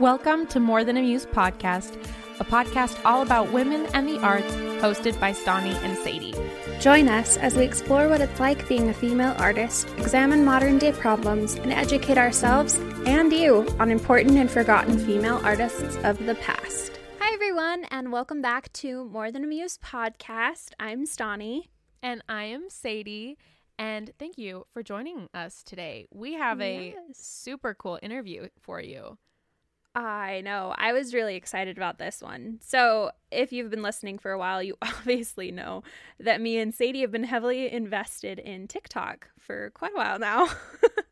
Welcome to More Than a Muse podcast, a podcast all about women and the arts, hosted by Stani and Sadie. Join us as we explore what it's like being a female artist, examine modern day problems, and educate ourselves and you on important and forgotten female artists of the past. Hi, everyone, and welcome back to More Than a Muse podcast. I'm Stani. And I am Sadie. And thank you for joining us today. We have a Yes. super cool interview for you. I know. I was really excited about this one. So, if you've been listening for a while, you obviously know that me and Sadie have been heavily invested in TikTok for quite a while now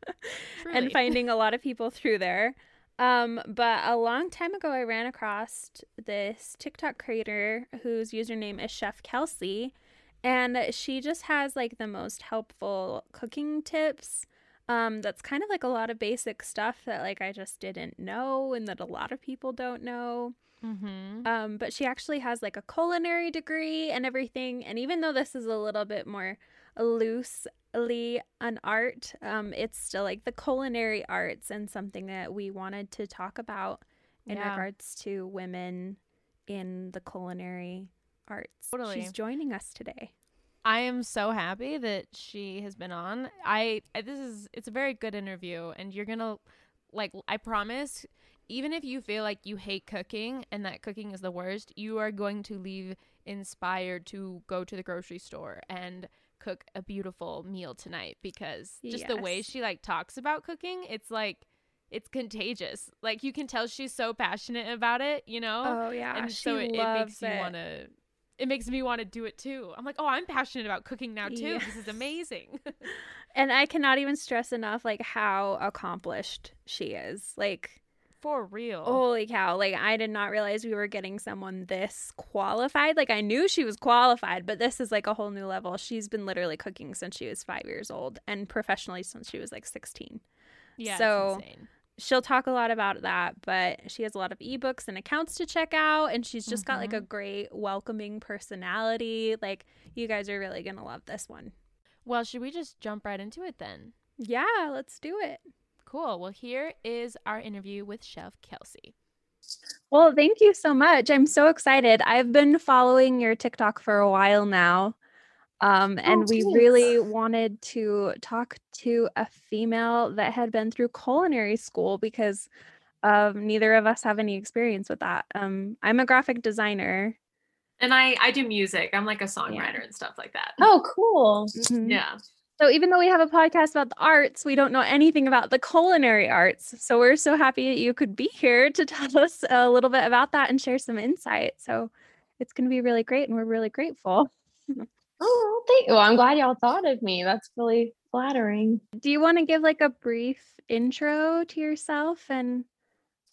and finding a lot of people through there. Um, but a long time ago, I ran across this TikTok creator whose username is Chef Kelsey, and she just has like the most helpful cooking tips um that's kind of like a lot of basic stuff that like i just didn't know and that a lot of people don't know Mm-hmm. um but she actually has like a culinary degree and everything and even though this is a little bit more loosely an art um it's still like the culinary arts and something that we wanted to talk about in Yeah. regards to women in the culinary arts Totally. she's joining us today I am so happy that she has been on. I, I this is it's a very good interview and you're going to like I promise even if you feel like you hate cooking and that cooking is the worst, you are going to leave inspired to go to the grocery store and cook a beautiful meal tonight because just the way she like talks about cooking, it's like it's contagious. Like you can tell she's so passionate about it, you know? oh yeah and she so it, it makes you want to it makes me want to do it too i'm like oh i'm passionate about cooking now too Yeah. this is amazing And I cannot even stress enough like how accomplished she is. Like for real holy cow, like I did not realize we were getting someone this qualified. Like I knew she was qualified, but this is like a whole new level. She's been literally cooking since she was 5 years old and professionally since she was like 16. yeah so- insane. She'll talk a lot about that, but she has a lot of ebooks and accounts to check out and she's just got like a mm-hmm. great welcoming personality. Like you guys are really going to love this one. well should we just jump right into it then Yeah, let's do it. cool well here is our interview with chef kelsey Well, thank you so much. I'm so excited. I've been following your TikTok for a while now. Um, and we really wanted to talk to a female that had been through culinary school because um, neither of us have any experience with that. Um, I'm a graphic designer. and I I do music. I'm like a songwriter and stuff like that. Oh, cool. Mhm. Yeah. So even though we have a podcast about the arts, we don't know anything about the culinary arts. So we're so happy that you could be here to tell us a little bit about that and share some insight. So it's going to be really great and we're really grateful. Oh, thank you. Well, I'm glad y'all thought of me. That's really flattering. Do you want to give like a brief intro to yourself and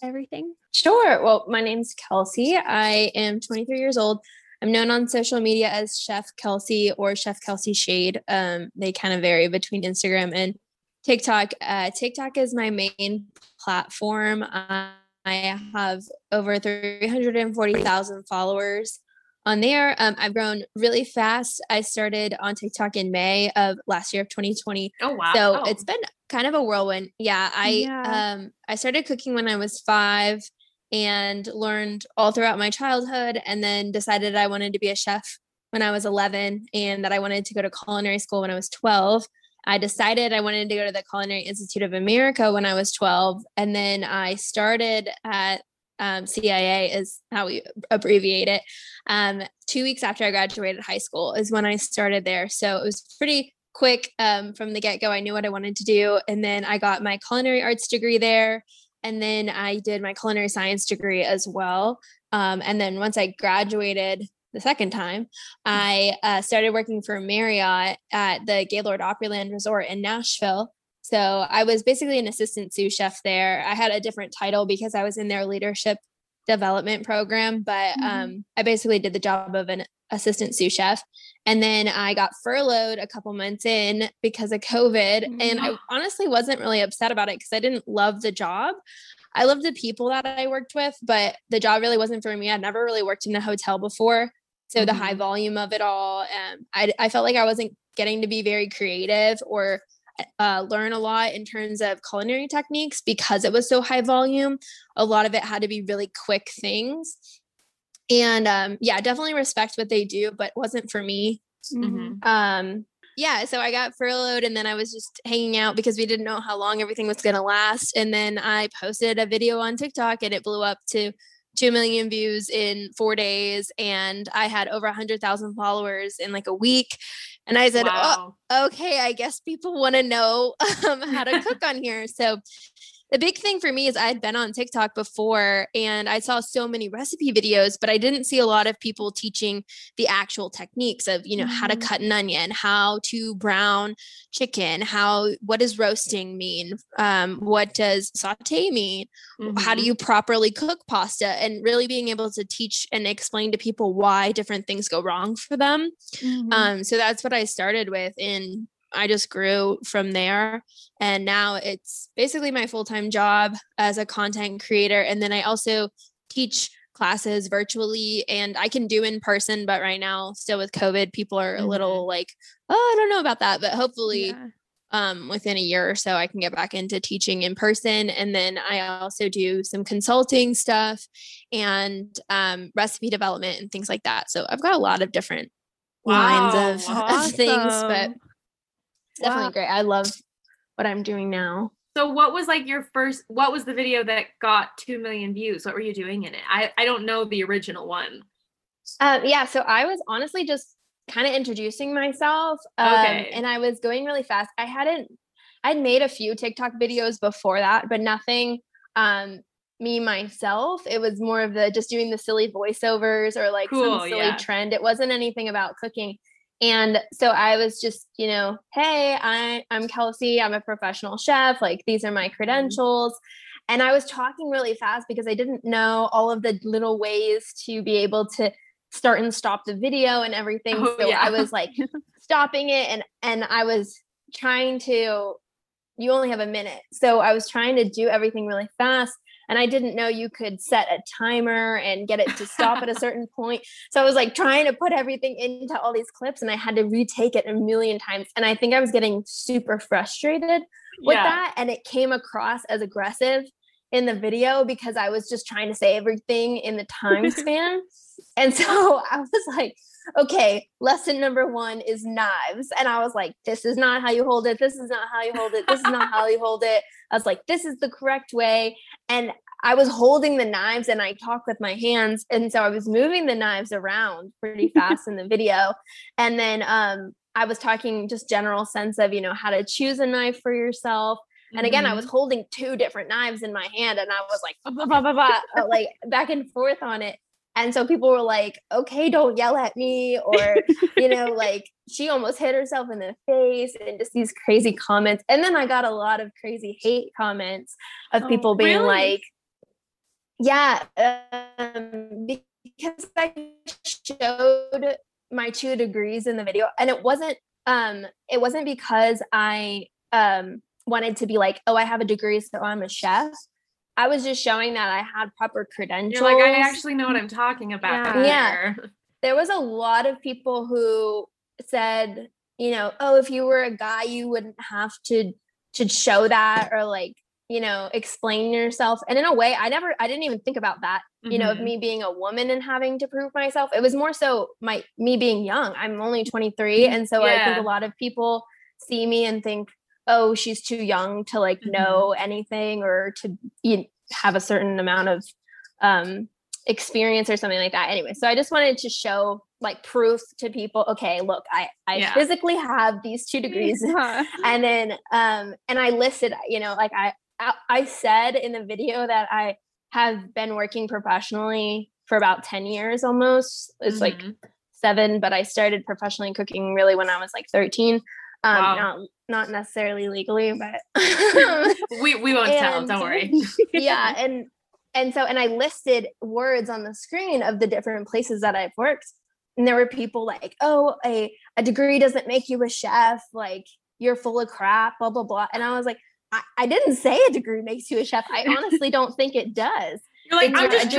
everything? Sure. Well, my name's Kelsey. I am 23 years old. I'm known on social media as Chef Kelsey or Chef Kelsey Shade. Um, they kind of vary between Instagram and TikTok. Uh, TikTok is my main platform. I I have over 340,000 followers on there. Um, I've grown really fast. I started on TikTok in May of last year of 2020. Oh wow. So Oh. it's been kind of a whirlwind. Yeah, I Yeah. um I started cooking when I was 5 and learned all throughout my childhood and then decided I wanted to be a chef when I was 11 and that I wanted to go to culinary school when I was 12. I decided I wanted to go to the Culinary Institute of America when I was 12 and then I started at um, CIA is how we abbreviate it. Um, two weeks after I graduated high school is when I started there. So it was pretty quick um, from the get go. I knew what I wanted to do. And then I got my culinary arts degree there. And then I did my culinary science degree as well. Um, and then once I graduated the second time, I uh, started working for Marriott at the Gaylord Opryland Resort in Nashville. So I was basically an assistant sous chef there. I had a different title because I was in their leadership development program, but Mhm. um, I basically did the job of an assistant sous chef. And then I got furloughed a couple months in because of COVID. And I honestly wasn't really upset about it because I didn't love the job. I loved the people that I worked with, but the job really wasn't for me. I'd never really worked in a hotel before. So the high Mhm. volume of it all, um, I, I felt like I wasn't getting to be very creative or uh, learn a lot in terms of culinary techniques because it was so high volume. A lot of it had to be really quick things. And um, yeah, definitely respect what they do, but wasn't for me. Mhm. Um, yeah, so I got furloughed and then I was just hanging out because we didn't know how long everything was going to last. And then I posted a video on TikTok and it blew up to 2 million views in four days. And I had over 100,000 followers in like a week. And I said, oh, okay, I guess people want to know um, how to cook on here. So the big thing for me is I had been on TikTok before and I saw so many recipe videos, but I didn't see a lot of people teaching the actual techniques of, you know, how to Mhm. cut an onion, how to brown chicken, how what does roasting mean? Um, what does saute mean? How do Mhm. you properly cook pasta? And really being able to teach and explain to people why different things go wrong for them. Mhm. Um, so that's what I started with, and I just grew from there. And now it's basically my full time job as a content creator. And then I also teach classes virtually and I can do in person, but right now, still with COVID, people are a Mhm. little like, oh, I don't know about that. But hopefully, Yeah. um, within a year or so, I can get back into teaching in person. And then I also do some consulting stuff and um, recipe development and things like that. So I've got a lot of different lines of, Wow, of things, but awesome. It's definitely Wow. great. I love what I'm doing now. So what was like your first what was the video that got 2 million views? What were you doing in it? I I don't know the original one. Um, yeah, so I was honestly just kind of introducing myself. Um, Okay. and I was going really fast. I hadn't, I'd made a few TikTok videos before that, but nothing um, me myself. It was more of the just doing the silly voiceovers or like Cool, some silly yeah. trend. It wasn't anything about cooking. And so I was just, you know, hey, I, I'm Kelsey. I'm a professional chef. Like these are Mm-hmm. my credentials. And I was talking really fast because I didn't know all of the little ways to be able to start and stop the video and everything. Oh, so yeah. I was like stopping it and and I was trying to you only have a minute. So I was trying to do everything really fast and I didn't know you could set a timer and get it to stop at a certain point. So I was like trying to put everything into all these clips and I had to retake it a million times and I think I was getting super frustrated with yeah. that and it came across as aggressive in the video because I was just trying to say everything in the time span. and so I was like, okay, lesson number one is knives. And I was like, this is not how you hold it. This is not how you hold it. This is not how you hold it. I was like, this is the correct way. And I was holding the knives and I talk with my hands. And so I was moving the knives around pretty fast in the video. And then um, I was talking just general sense of, you know, how to choose a knife for yourself. And again, I was holding two different knives in my hand and I was like, blah, blah, uh, like back and forth on it. And so people were like, okay, don't yell at me. Or, you know, like she almost hit herself in the face and just these crazy comments. And then I got a lot of crazy hate comments of Oh, people being really? like, yeah, um, because I showed my two degrees in the video and it wasn't um it wasn't because I um wanted to be like, oh, I have a degree, so I'm a chef. I was just showing that I had proper credentials. You're like, I actually know what I'm talking about. Yeah. here." there was a lot of people who said, you know, oh, if you were a guy, you wouldn't have to to show that or like, you know, explain yourself. And in a way, I never I didn't even think about that, you know, of Mhm. me being a woman and having to prove myself. It was more so my me being young. I'm only 23. And so I think a lot of people see me and think, oh, she's too young to like Mhm. know anything or to you have a certain amount of um experience or something like that anyway so i just wanted to show like proof to people okay look i i Yeah. physically have these two degrees Yeah. and then um and i listed you know like i I- i said in the video that i have been working professionally for about 10 years almost it's like Mhm. seven but i started professionally cooking really when i was like 13 Um, Wow. not not necessarily legally, but We we won't tell. And- Don't worry. yeah, and and so and I listed words on the screen of the different places that I've worked, and there were people like, "Oh, a a degree doesn't make you a chef. Like you're full of crap." Blah blah blah. And I was like, I, I didn't say a degree makes you a chef. I honestly don't think it does. You're like, It's I'm your just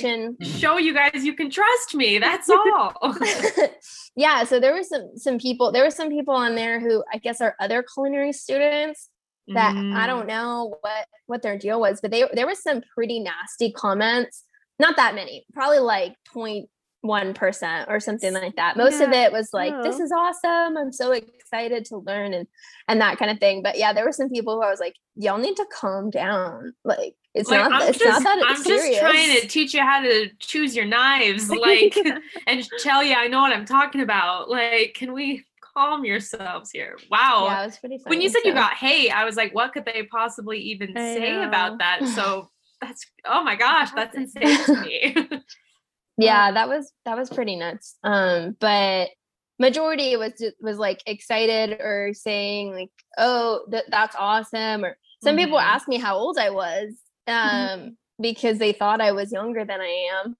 trying to show you guys you can trust me. That's all. yeah, so there were some some people. There were some people on there who I guess are other culinary students that I Mm. don't know what what their deal was, but they there was some pretty nasty comments. Not that many, probably like 0.1 percent or something like that. Most of it was like, "This Oh. is awesome! I'm so excited to learn," and and that kind of thing. But yeah, there were some people who I was like, "Y'all need to calm down. Like, it's Like, not. I'm It's just, not that I'm serious." just trying to teach you how to choose your knives, like, and tell you I know what I'm talking about. Like, can we calm yourselves here? Wow. yeah, it was pretty. Funny, when you said you got hate, I was like, what could they possibly even I say know. about that? So that's oh my gosh, that's insane to me. yeah that was that was pretty nuts um but majority was was like excited or saying like oh th- that's awesome or some people Mhm. asked me how old i was um Mhm. because they thought i was younger than i am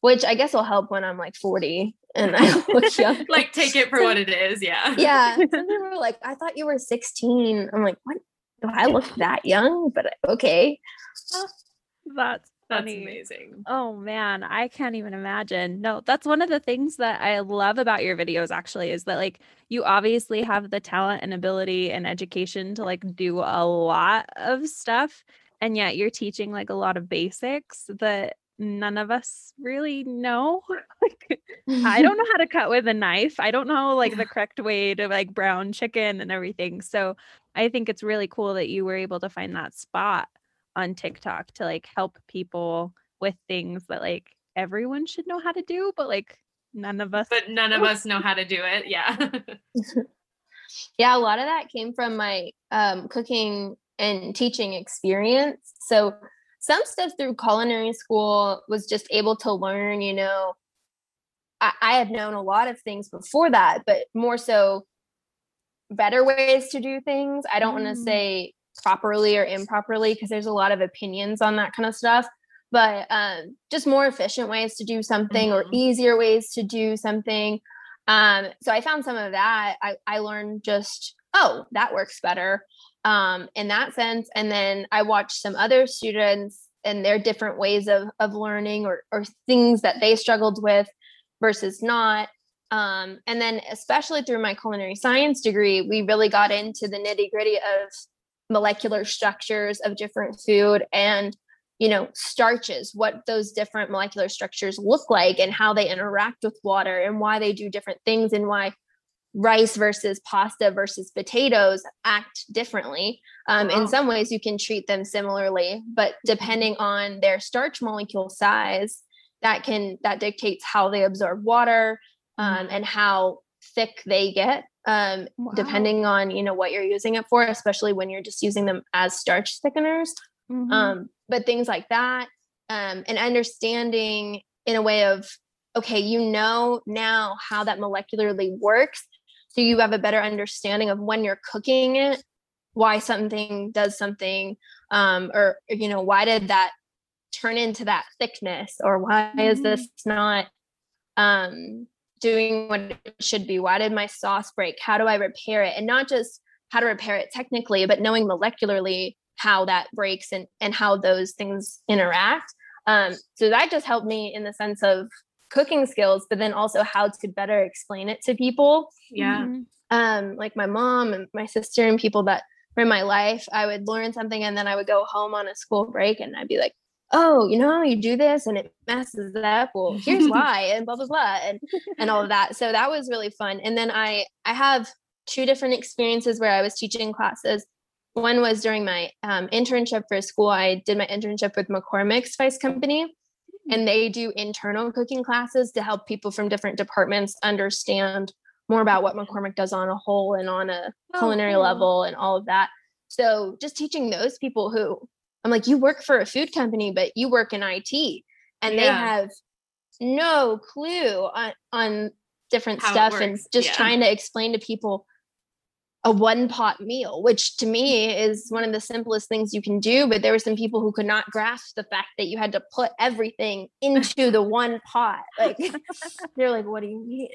which i guess will help when i'm like 40 and i look young like, take it for what it is. Yeah. yeah some people were like i thought you were 16 i'm like what do i look that young but okay That's That's amazing. Oh man, I can't even imagine. No, that's one of the things that I love about your videos actually is that like you obviously have the talent and ability and education to like do a lot of stuff and yet you're teaching like a lot of basics that none of us really know. like I don't know how to cut with a knife. I don't know like the correct way to like brown chicken and everything. So I think it's really cool that you were able to find that spot on TikTok to like help people with things that like everyone should know how to do, but like none of us. But none of us know how to do it. Yeah. yeah a lot of that came from my um, cooking and teaching experience so some stuff through culinary school was just able to learn you know I, I had known a lot of things before that but more so better ways to do things i don't want Mm. to say properly or improperly because there's a lot of opinions on that kind of stuff but um, just more efficient ways to do something or Mhm. easier ways to do something um, so I found some of that. I, I learned just, oh, that works better um, in that sense. And then I watched some other students and their different ways of, of learning or, or things that they struggled with versus not. Um, and then, especially through my culinary science degree, we really got into the nitty gritty of molecular structures of different food and you know starches what those different molecular structures look like and how they interact with water and why they do different things and why rice versus pasta versus potatoes act differently. Um, Wow. in some ways you can treat them similarly but depending on their starch molecule size that can that dictates how they absorb water um, and how thick they get um, Wow. depending on you know what you're using it for especially when you're just using them as starch thickeners Mhm. um, but things like that um, and understanding in a way of okay you know now how that molecularly works so you have a better understanding of when you're cooking it why something does something um, or you know why did that turn into that thickness or why is this not um, doing what it should be? Why did my sauce break? How do i repair it? And not just how to repair it technically but knowing molecularly how that breaks and and how those things interact. Um, so that just helped me in the sense of cooking skills but then also how to better explain it to people. Yeah. Mhm. um, like my mom and my sister and people that were in my life, I would learn something and then I would go home on a school break and I'd be like, oh, you know how you do this and it messes up. Well, here's why and blah blah blah and and all of that. So that was really fun. And then I I have two different experiences where I was teaching classes. One was during my um, internship for school. I did my internship with McCormick Spice Company, and they do internal cooking classes to help people from different departments understand more about what McCormick does on a whole and on a Oh, culinary cool. level and all of that. So just teaching those people who I'm like, you work for a food company, but you work in IT, and they have no clue on on different How stuff and just yeah. trying to explain to people a one pot meal, which to me is one of the simplest things you can do. But there were some people who could not grasp the fact that you had to put everything into the one pot. Like they're like, what do you mean?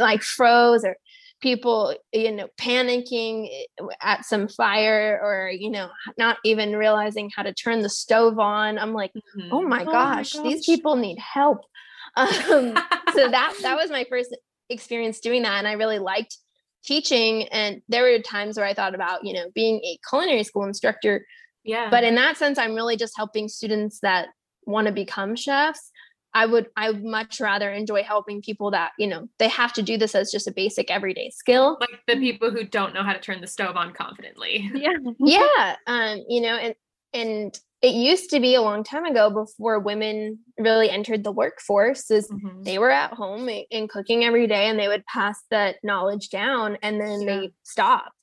Like froze or people, you know, panicking eh, at some fire or, you know, not even realizing how to turn the stove on. I'm like, Mhm. oh my, Oh my gosh, these people need help. Um, so that that was my first experience doing that and i really liked teaching and there were times where i thought about you know being a culinary school instructor yeah. but in that sense i'm really just helping students that want to become chefs i would i would much rather enjoy helping people that you know they have to do this as just a basic everyday skill like the people who don't know how to turn the stove on confidently. Yeah. yeah um you know and and it used to be a long time ago before women really entered the workforce is Mhm. they were at home a- and cooking every day and they would pass that knowledge down and then Yeah. they stopped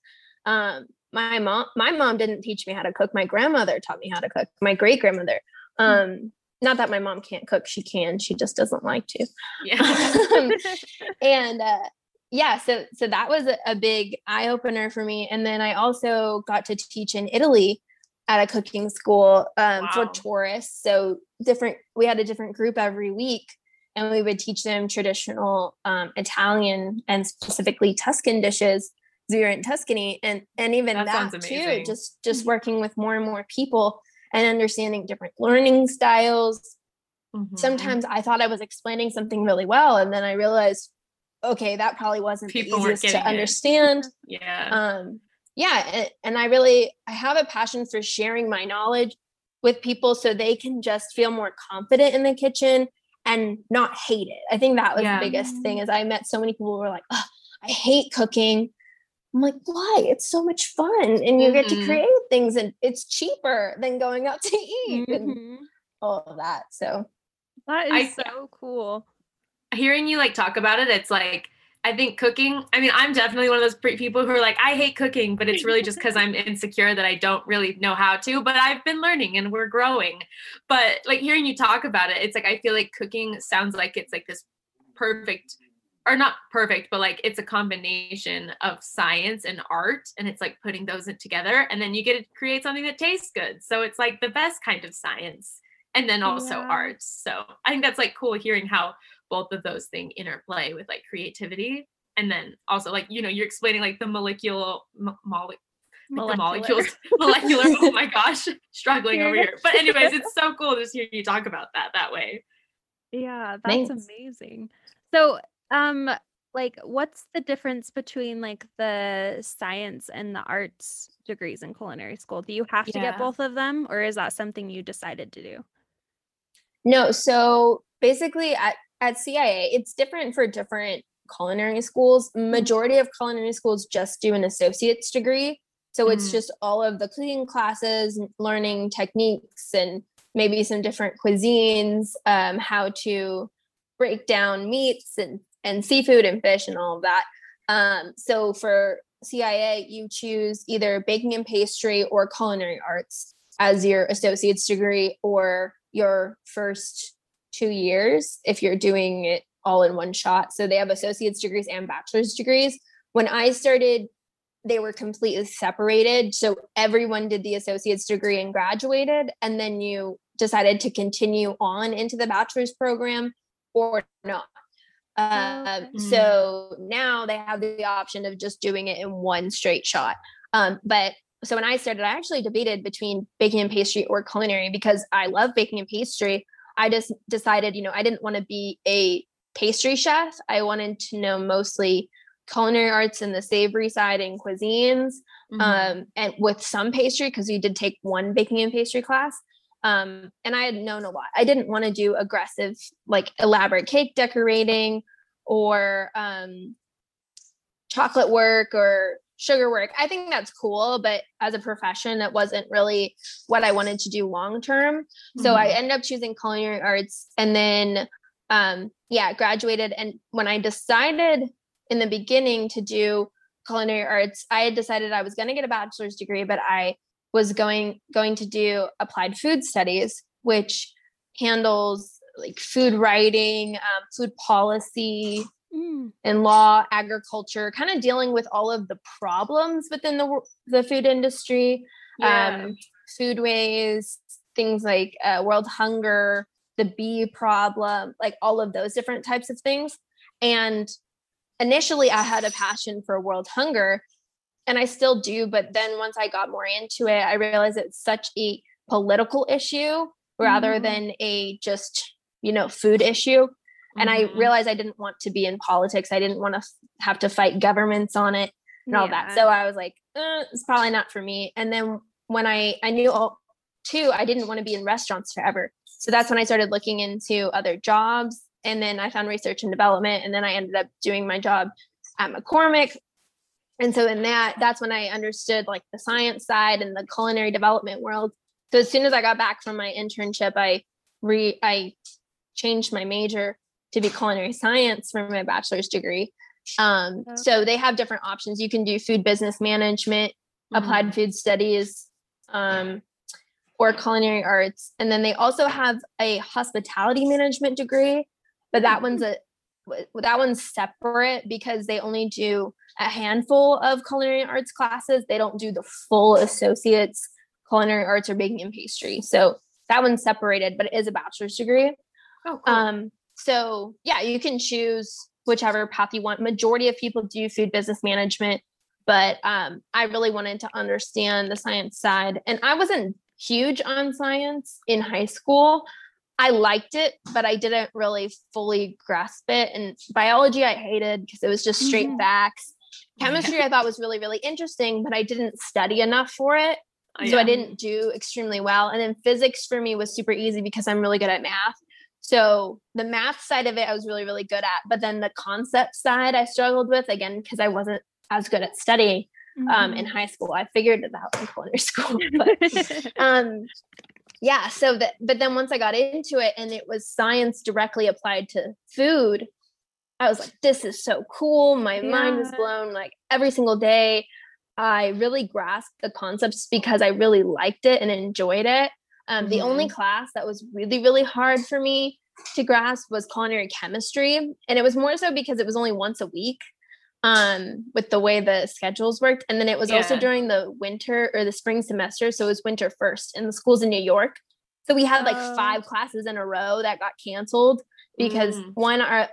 um my mom my mom didn't teach me how to cook my grandmother taught me how to cook my great grandmother um not that my mom can't cook she can she just doesn't like to. Yeah. Um, and uh yeah so so that was a, a big eye opener for me and then i also got to teach in italy at a cooking school um, for tourists so different we had a different group every week and we would teach them traditional um, italian and specifically tuscan dishes we were in tuscany and and even That that, too just just working with more and more people and understanding different learning styles Mhm. sometimes I thought I was explaining something really well, and then I realized, okay, that probably wasn't People the easiest to it. understand. Yeah. um, yeah, and, and I really I have a passion for sharing my knowledge with people so they can just feel more confident in the kitchen and not hate it. I think that was Yeah. the biggest thing. Is I met so many people who were like, "Ugh, I hate cooking. I'm like, why? It's so much fun, and you get to Mhm. create things, and it's cheaper than going out to eat and Mhm. all of that. So That is I- so cool. hearing you like talk about it, it's like I think cooking. I mean, I'm definitely one of those pre- people who are like, I hate cooking, but it's really just because I'm insecure that I don't really know how to. But I've been learning and we're growing. But like hearing you talk about it, it's like I feel like cooking sounds like it's like this perfect, or not perfect, but like it's a combination of science and art, and it's like putting those in together, and then you get to create something that tastes good. So it's like the best kind of science, and then also Yeah. art. So I think that's like cool hearing how both of those things interplay with like creativity and then also like you know you're explaining like the molecular mo- mole- like the molecules molecular oh my gosh struggling over Here. here but anyways it's so cool to hear you talk about that that way Yeah, that's Thanks. amazing. So, um, like, what's the difference between like the science and the arts degrees in culinary school? Do you have to Yeah. get both of them, or is that something you decided to do? No, so basically at, at CIA, it's different for different culinary schools. Majority of culinary schools just do an associate's degree. So it's Mhm. just all of the cooking classes, learning techniques and maybe some different cuisines, um, how to break down meats and, and seafood and fish and all of that. Um, so for CIA, you choose either baking and pastry or culinary arts as your associate's degree or your first two years if you're doing it all in one shot. So they have associate's degrees and bachelor's degrees. When I started, they were completely separated. So everyone did the associate's degree and graduated. And then you decided to continue on into the bachelor's program or not. Um. So now they have the option of just doing it in one straight shot. Um, but so when I started, I actually debated between baking and pastry or culinary because I love baking and pastry. I just decided, you know, I didn't want to be a pastry chef. I wanted to know mostly culinary arts and the savory side and cuisines, Mhm. um, and with some pastry because we did take one baking and pastry class. Um, and I had known a lot. I didn't want to do aggressive, like elaborate cake decorating or um, chocolate work or sugar work. I think that's cool, but as a profession, that wasn't really what I wanted to do long term. So I Mhm. ended up choosing culinary arts and then um yeah, graduated and when I decided in the beginning to do culinary arts, I had decided I was going to get a bachelor's degree, but I was going going to do applied food studies, which handles like food writing, um, food policy, Mm. in law, agriculture, kind of dealing with all of the problems within the the food industry, Yeah. um, food waste, things like uh, world hunger, the bee problem, like all of those different types of things. And initially, I had a passion for world hunger, and I still do. But then once I got more into it, I realized it's such a political issue rather Mhm. than a just you know food issue and I Mhm. realized I didn't want to be in politics. I didn't want to have to fight governments on it and all that. So I was like, eh, it's probably not for me. And then when I I knew all too, I didn't want to be in restaurants forever. So that's when I started looking into other jobs. And then I found research and development. And then I ended up doing my job at McCormick. And so in that, that's when I understood like the science side and the culinary development world. So as soon as I got back from my internship, I re I changed my major to be culinary science for my bachelor's degree. Um, Okay. so they have different options. You can do food business management, applied food studies, um, or culinary arts. And then they also have a hospitality management degree, but that one's a that one's separate because they only do a handful of culinary arts classes. They don't do the full associates culinary arts or baking and pastry. So that one's separated, but it is a bachelor's degree. Oh, cool. Um, so yeah, you can choose whichever path you want. Majority of people do food business management, but um, I really wanted to understand the science side, and I wasn't huge on science in high school. I liked it, but I didn't really fully grasp it. And biology, I hated because it was just straight Mhm. facts. Chemistry, I thought was really, really interesting, but I didn't study enough for it Oh, so yeah. I didn't do extremely well. And then physics for me was super easy because I'm really good at math. So the math side of it, I was really, really good at. But then the concept side, I struggled with again because I wasn't as good at studying um, in high school. I figured it out in culinary school. But um, yeah, so that, but then once I got into it and it was science directly applied to food, I was like, this is so cool. My mind was blown like every single day. I really grasped the concepts because I really liked it and enjoyed it. Um, The only class that was really, really hard for me to grasp was culinary chemistry. And it was more so because it was only once a week um, with the way the schedules worked. And then it was also during the winter or the spring semester. So it was winter first in the schools in New York. So we had like Oh. five classes in a row that got canceled because Mm. one, our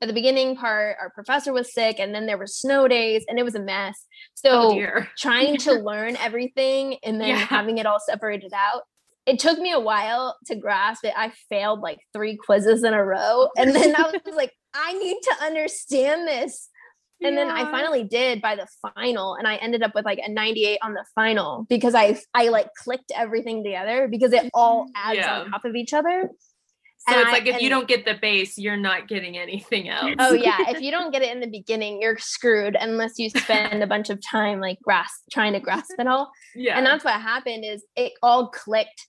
at the beginning part, our professor was sick, and then there were snow days, and it was a mess. So oh trying to learn everything and then Yeah. having it all separated out. It took me a while to grasp it. I failed like three quizzes in a row. And then I was like, I need to understand this. And then I finally did by the final, and I ended up with like a 98 on the final because I I like clicked everything together because it all adds Yeah. on top of each other. So And it's I- like if you don't get the base, you're not getting anything else. Oh yeah, if you don't get it in the beginning, you're screwed unless you spend a bunch of time like grasp trying to grasp it all. yeah. and that's what happened is it all clicked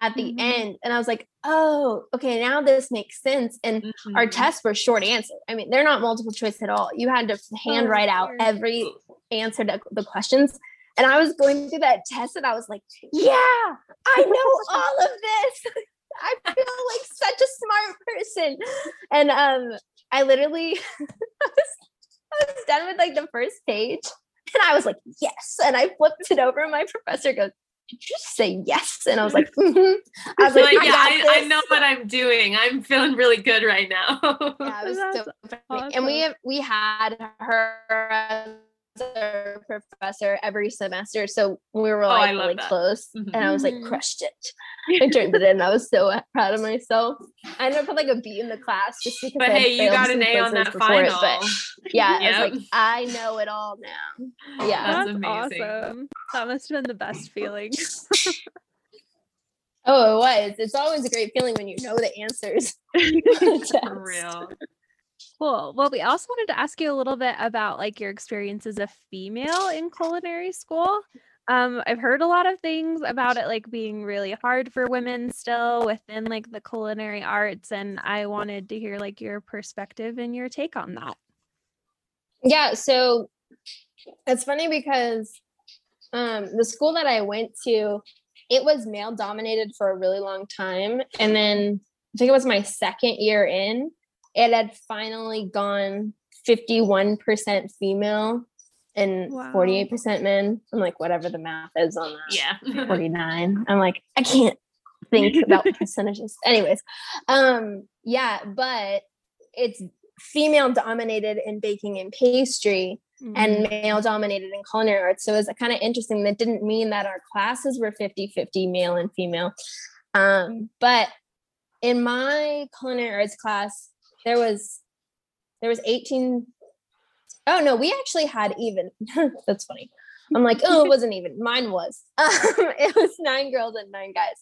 at the Mhm. end and i was like oh okay now this makes sense and our Mhm. tests were short answer i mean they're not multiple choice at all you had to hand write out every answer to the questions and i was going through that test and i was like yeah i know all of this i feel like such a smart person and um i literally I, was, I was done with like the first page and i was like yes and i flipped it over and my professor goes did you say yes? And I was like, mhm. I was like, like, I, yeah, I, I know what I'm doing. I'm feeling really good right now. Yeah, it was That's so funny. And we have, we had her our professor every semester, so we were Oh, like love really that. close. Mhm. And I was like, Mhm. crushed it. I turned it in. I was so proud of myself. I ended up with like a B in the class just because. but I hey, you got an A on that before it, final. but yeah, I was like, I know it all now. Yeah. That's That's amazing. awesome. That must have been the best feeling. Oh, it was. It's always a great feeling when you know the answers. For real. Cool. Well, we also wanted to ask you a little bit about like your experience as a female in culinary school. Um, I've heard a lot of things about it like being really hard for women still within like the culinary arts, and I wanted to hear like your perspective and your take on that. Yeah, so it's funny because um, the school that I went to, it was male dominated for a really long time, and then I think it was my second year in, it had finally gone 51% female and Wow. 48% men. I'm like, whatever the math is on that. Yeah. 49. I'm like, I can't think about percentages. Anyways, um, yeah, but it's female dominated in baking and pastry Mm-hmm. and male dominated in culinary arts. So it's kind of interesting. That didn't mean that our classes were 50 50 male and female. Um, but in my culinary arts class, there was there was 18. Oh no, we actually had even. That's funny. I'm like, oh, it wasn't even. Mine was. Um, it was nine girls and nine guys.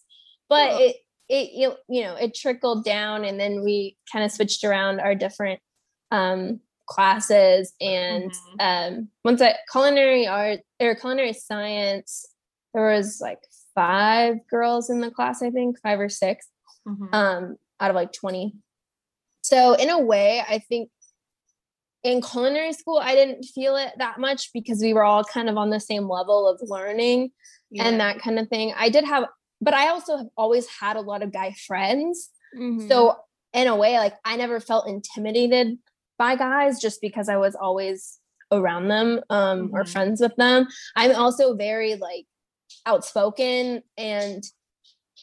But Cool. it it you, you know it trickled down, and then we kind of switched around our different um classes and um once I culinary art or culinary science, there was like five girls in the class, I think, five or six Mhm. um out of like 20 so in a way i think in culinary school i didn't feel it that much because we were all kind of on the same level of learning Yeah. and that kind of thing i did have but i also have always had a lot of guy friends Mhm. so in a way like i never felt intimidated by guys just because i was always around them um or Mhm. friends with them i'm also very like outspoken and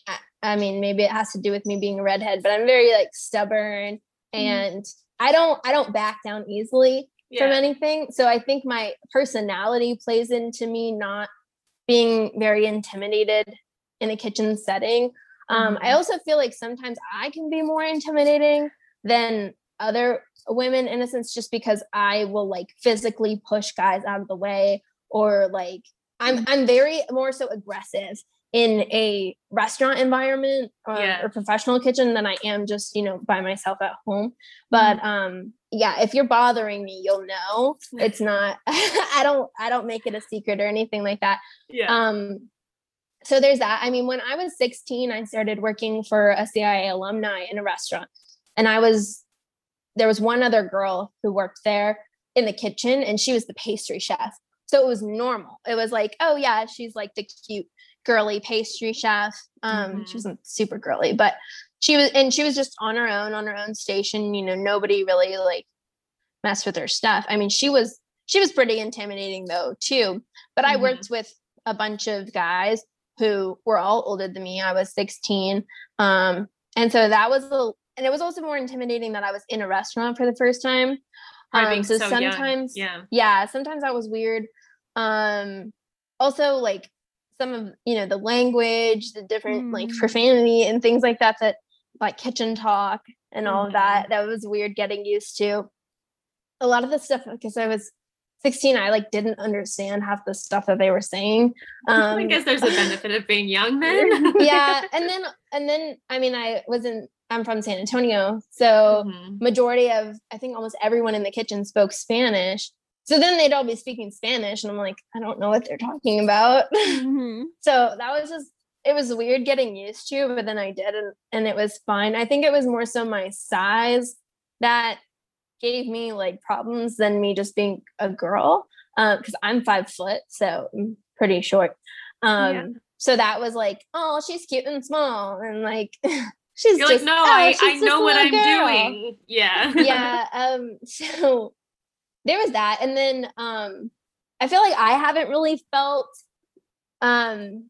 I, I mean maybe it has to do with me being a redhead but i'm very like stubborn and i don't i don't back down easily from anything. So i think my personality plays into me not being very intimidated in a kitchen setting. Um, i Mhm. also feel like sometimes i can be more intimidating than other women in a sense just because i will like physically push guys out of the way or like i'm i'm very more so aggressive in a restaurant environment or, Yeah. or professional kitchen than i am just you know by myself at home. But um yeah if you're bothering me you'll know. It's not i don't i don't make it a secret or anything like that. Yeah. um so there's that. I mean when i was 16 i started working for a cia alumni in a restaurant. And i was there was one other girl who worked there in the kitchen and she was the pastry chef. So it was normal. It was like oh yeah she's like the cute girly pastry chef um Mhm. she wasn't super girly but she was and she was just on her own on her own station you know nobody really like messed with her stuff i mean she was she was pretty intimidating though too but i Mhm. worked with a bunch of guys who were all older than me i was 16 um and so that was a and it was also more intimidating that i was in a restaurant for the first time um being so, so young. sometimes Yeah. yeah sometimes that was weird um also like some of you know the language the different like Mm. profanity and things like that that like kitchen talk and all of that that was weird getting used to a lot of the stuff because i was 16 i like didn't understand half the stuff that they were saying um I guess there's a benefit of being young then. yeah and then and then i mean i was in i'm from san antonio so Mhm. majority of i think almost everyone in the kitchen spoke spanish so then they'd all be speaking spanish and i'm like i don't know what they're talking about Mhm. so that was just it was weird getting used to but then i did and, and it was fine i think it was more so my size that gave me like problems than me just being a girl because i'm five foot so i'm pretty short um Yeah. so that was like oh she's cute and small and like she's You're just like, no, oh, I, I know what I'm girl." doing. Yeah. yeah um so there was that. And then um i feel like i haven't really felt um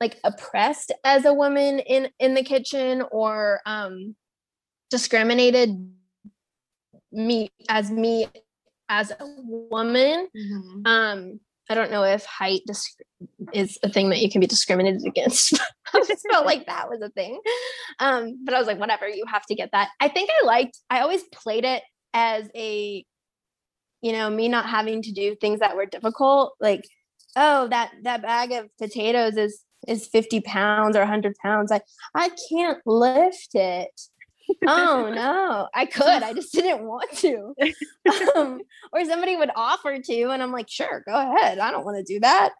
like oppressed as a woman in in the kitchen or um discriminated me as me as a woman. Mhm. um i don't know if height disc- is a thing that you can be discriminated against i just felt like that was a thing. Um but i was like whatever you have to get that. I think i liked i always played it as a you know me not having to do things that were difficult like oh that that bag of potatoes is is 50 pounds or 100 pounds i i can't lift it. Oh no i could i just didn't want to. Um, or somebody would offer to and i'm like sure go ahead i don't want to do that.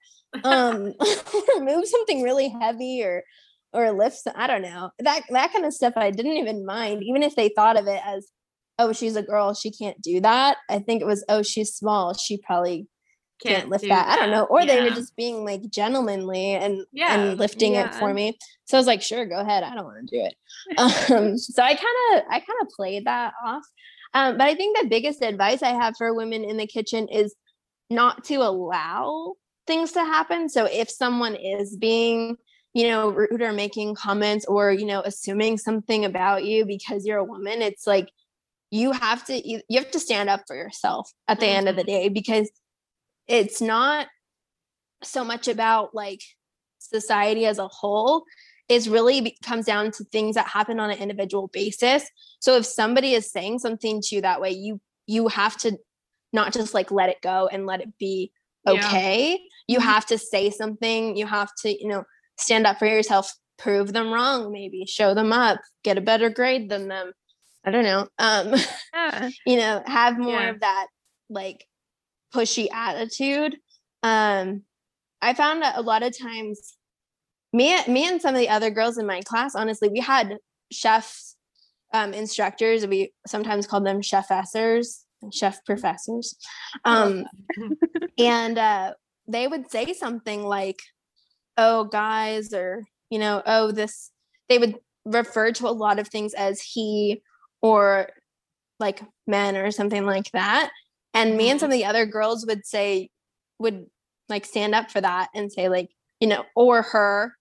Um move something really heavy or or lift i don't know that that kind of stuff i didn't even mind even if they thought of it as oh she's a girl she can't do that i think it was oh she's small she probably can't, lift do that. I don't know. Or they were just being like gentlemanly and Yeah. and lifting it for me. So I was like, sure, go ahead. I don't want to do it. Um, so I kind of I kind of played that off. Um, but I think the biggest advice I have for women in the kitchen is not to allow things to happen. So if someone is being, you know, rude or making comments or, you know, assuming something about you because you're a woman, it's like you have to you, have to stand up for yourself at the end of the day because it's not so much about like society as a whole. Is really comes down to things that happen on an individual basis. So if somebody is saying something to you that way you you have to not just like let it go and let it be Yeah. okay. You Mhm. have to say something. You have to you know stand up for yourself prove them wrong maybe show them up get a better grade than them i don't know um Yeah. you know have more Yeah. of that like pushy attitude um i found that a lot of times me me and some of the other girls in my class honestly we had chefs um instructors we sometimes called them chef chefessers chef professors um and uh they would say something like oh guys or you know oh this they would refer to a lot of things as he or like men or something like that and me and mm-hmm. some of the other girls would say would like stand up for that and say like you know or her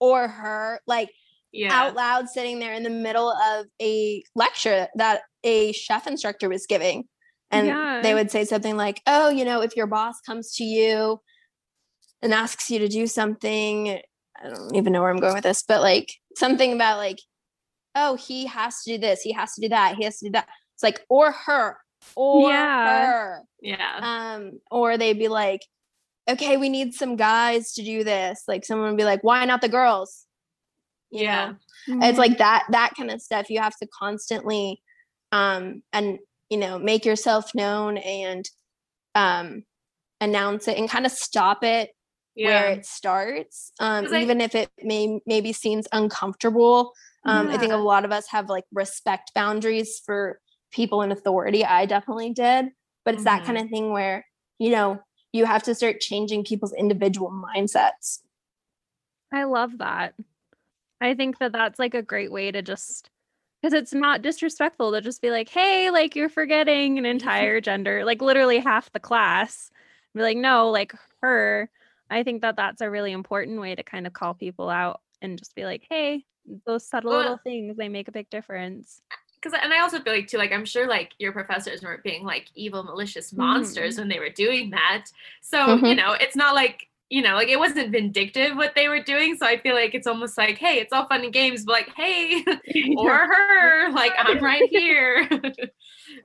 or her like yeah. out loud sitting there in the middle of a lecture that a chef instructor was giving and Yeah. they would say something like oh you know if your boss comes to you and asks you to do something i don't even know where i'm going with this but like something about like oh he has to do this he has to do that he has to do that it's like or her or Yeah. her yeah. um or they'd be like okay we need some guys to do this like someone would be like why not the girls you Yeah. Mm-hmm. it's like that that kind of stuff you have to constantly um and you know make yourself known and um announce it and kind of stop it where it starts um 'Cause I- even if it may maybe seems uncomfortable um i think a lot of us have like respect boundaries for people in authority i definitely did but it's that Mhm. kind of thing where you know you have to start changing people's individual mindsets I love that. I think that that's like a great way to just because it's not disrespectful to just be like, hey, like you're forgetting an entire gender, like literally half the class. Be like, no, like her. I think that that's a really important way to kind of call people out and just be like, hey, those subtle Well- little things, they make a big difference. because and I also feel like too, like I'm sure like your professors weren't being like evil, malicious monsters when they were doing that. So you Mhm. know, it's not like you know, like it wasn't vindictive what they were doing. So I feel like it's almost like, hey, it's all fun and games, but like, hey, or her, like I'm right here.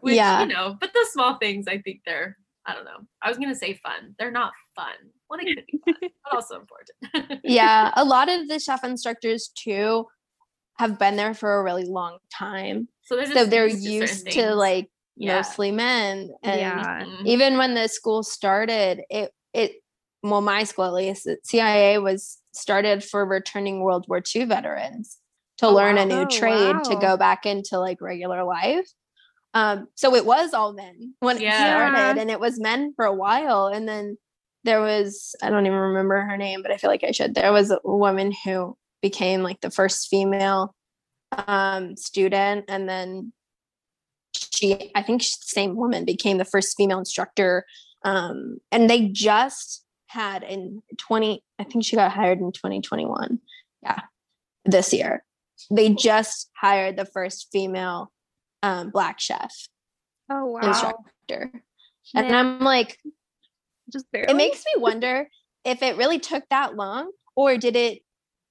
Which Yeah. you know, but the small things, I think they're. I don't know. I was gonna say fun. They're not fun. Well, they could be fun, but also important. yeah a lot of the chef instructors too have been there for a really long time So they're so they're used to used to like Yeah. mostly men and yeah. Mhm. even when the school started it it well my school at least the cia was started for returning world war ii veterans to Oh, learn wow. a new Oh, trade to go back into like regular life um so it was all men when it started and it was men for a while and then there was i don't even remember her name but i feel like i should there was a woman who became like the first female um student and then she i think she's the same woman became the first female instructor um and they just had in 20 i think she got hired in 2021 yeah this year. They just hired the first female um black chef Oh wow. instructor and i'm like just barely. it makes me wonder if it really took that long or did it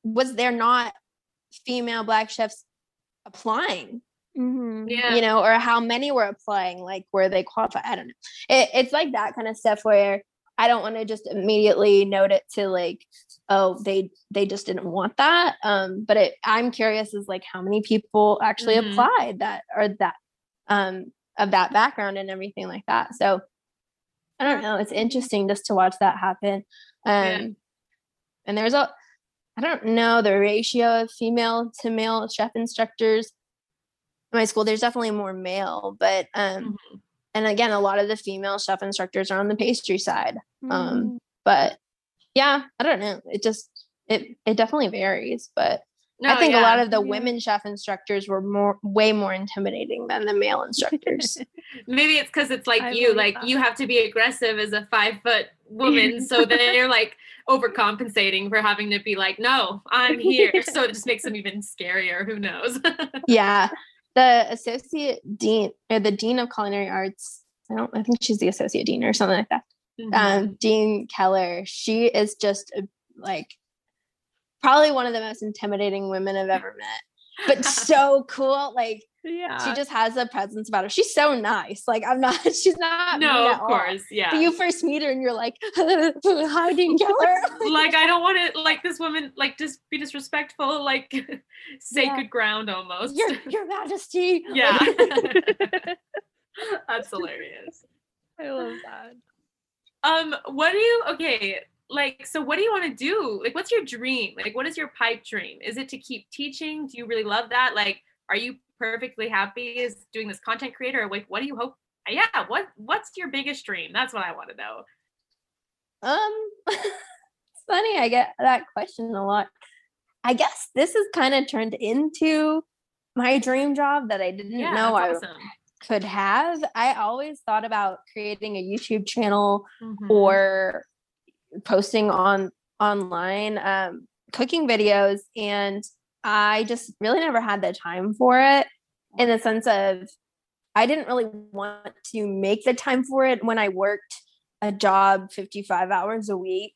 was there not female black chefs applying Mhm. Yeah. you know or how many were applying like were they qualified i don't know it, it's like that kind of stuff where i don't want to just immediately note it to like oh they they just didn't want that um but it i'm curious is like how many people actually Mhm. applied that or that um of that background and everything like that so i don't know it's interesting just to watch that happen um Yeah. and there's a i don't know the ratio of female to male chef instructors in my school there's definitely more male but um Mhm. and again a lot of the female chef instructors are on the pastry side Um, but yeah, I don't know. It just it it definitely varies, but No, I think a lot of the mm-hmm. women chef instructors were more way more intimidating than the male instructors. maybe it's because it's like I you, like that. you have to be aggressive as a five foot woman, so then they're like overcompensating for having to be like, no, I'm here. So it just makes them even scarier. Who knows? yeah. The associate dean or the dean of culinary arts, I don't I think she's the associate dean or something like that. Mm-hmm. Um, Dean Keller, she is just a, like probably one of the most intimidating women I've ever met. But so cool. Like Yeah. she just has a presence about her. She's so nice. Like I'm not she's not mean no, of all. course, yeah. But you first meet her and you're like, hi, Dean Keller. like I don't want to like this woman like just be disrespectful, like sacred Yeah. ground almost. your your majesty. yeah. That's hilarious. I love that. Um, what do you okay? Like, so what do you want to do? Like, what's your dream? Like, what is your pipe dream? Is it to keep teaching? Do you really love that? Like, are you perfectly happy as doing this content creator? Like, what do you hope? Yeah, what what's your biggest dream? That's what I want to know. Um, it's funny. I get that question a lot. I guess this has kind of turned into my dream job that I didn't Yeah, know I awesome. Could have. I always thought about creating a YouTube channel Mhm. or posting on online um, cooking videos, and I just really never had the time for it. In the sense of, I didn't really want to make the time for it when I worked a job 55 hours a week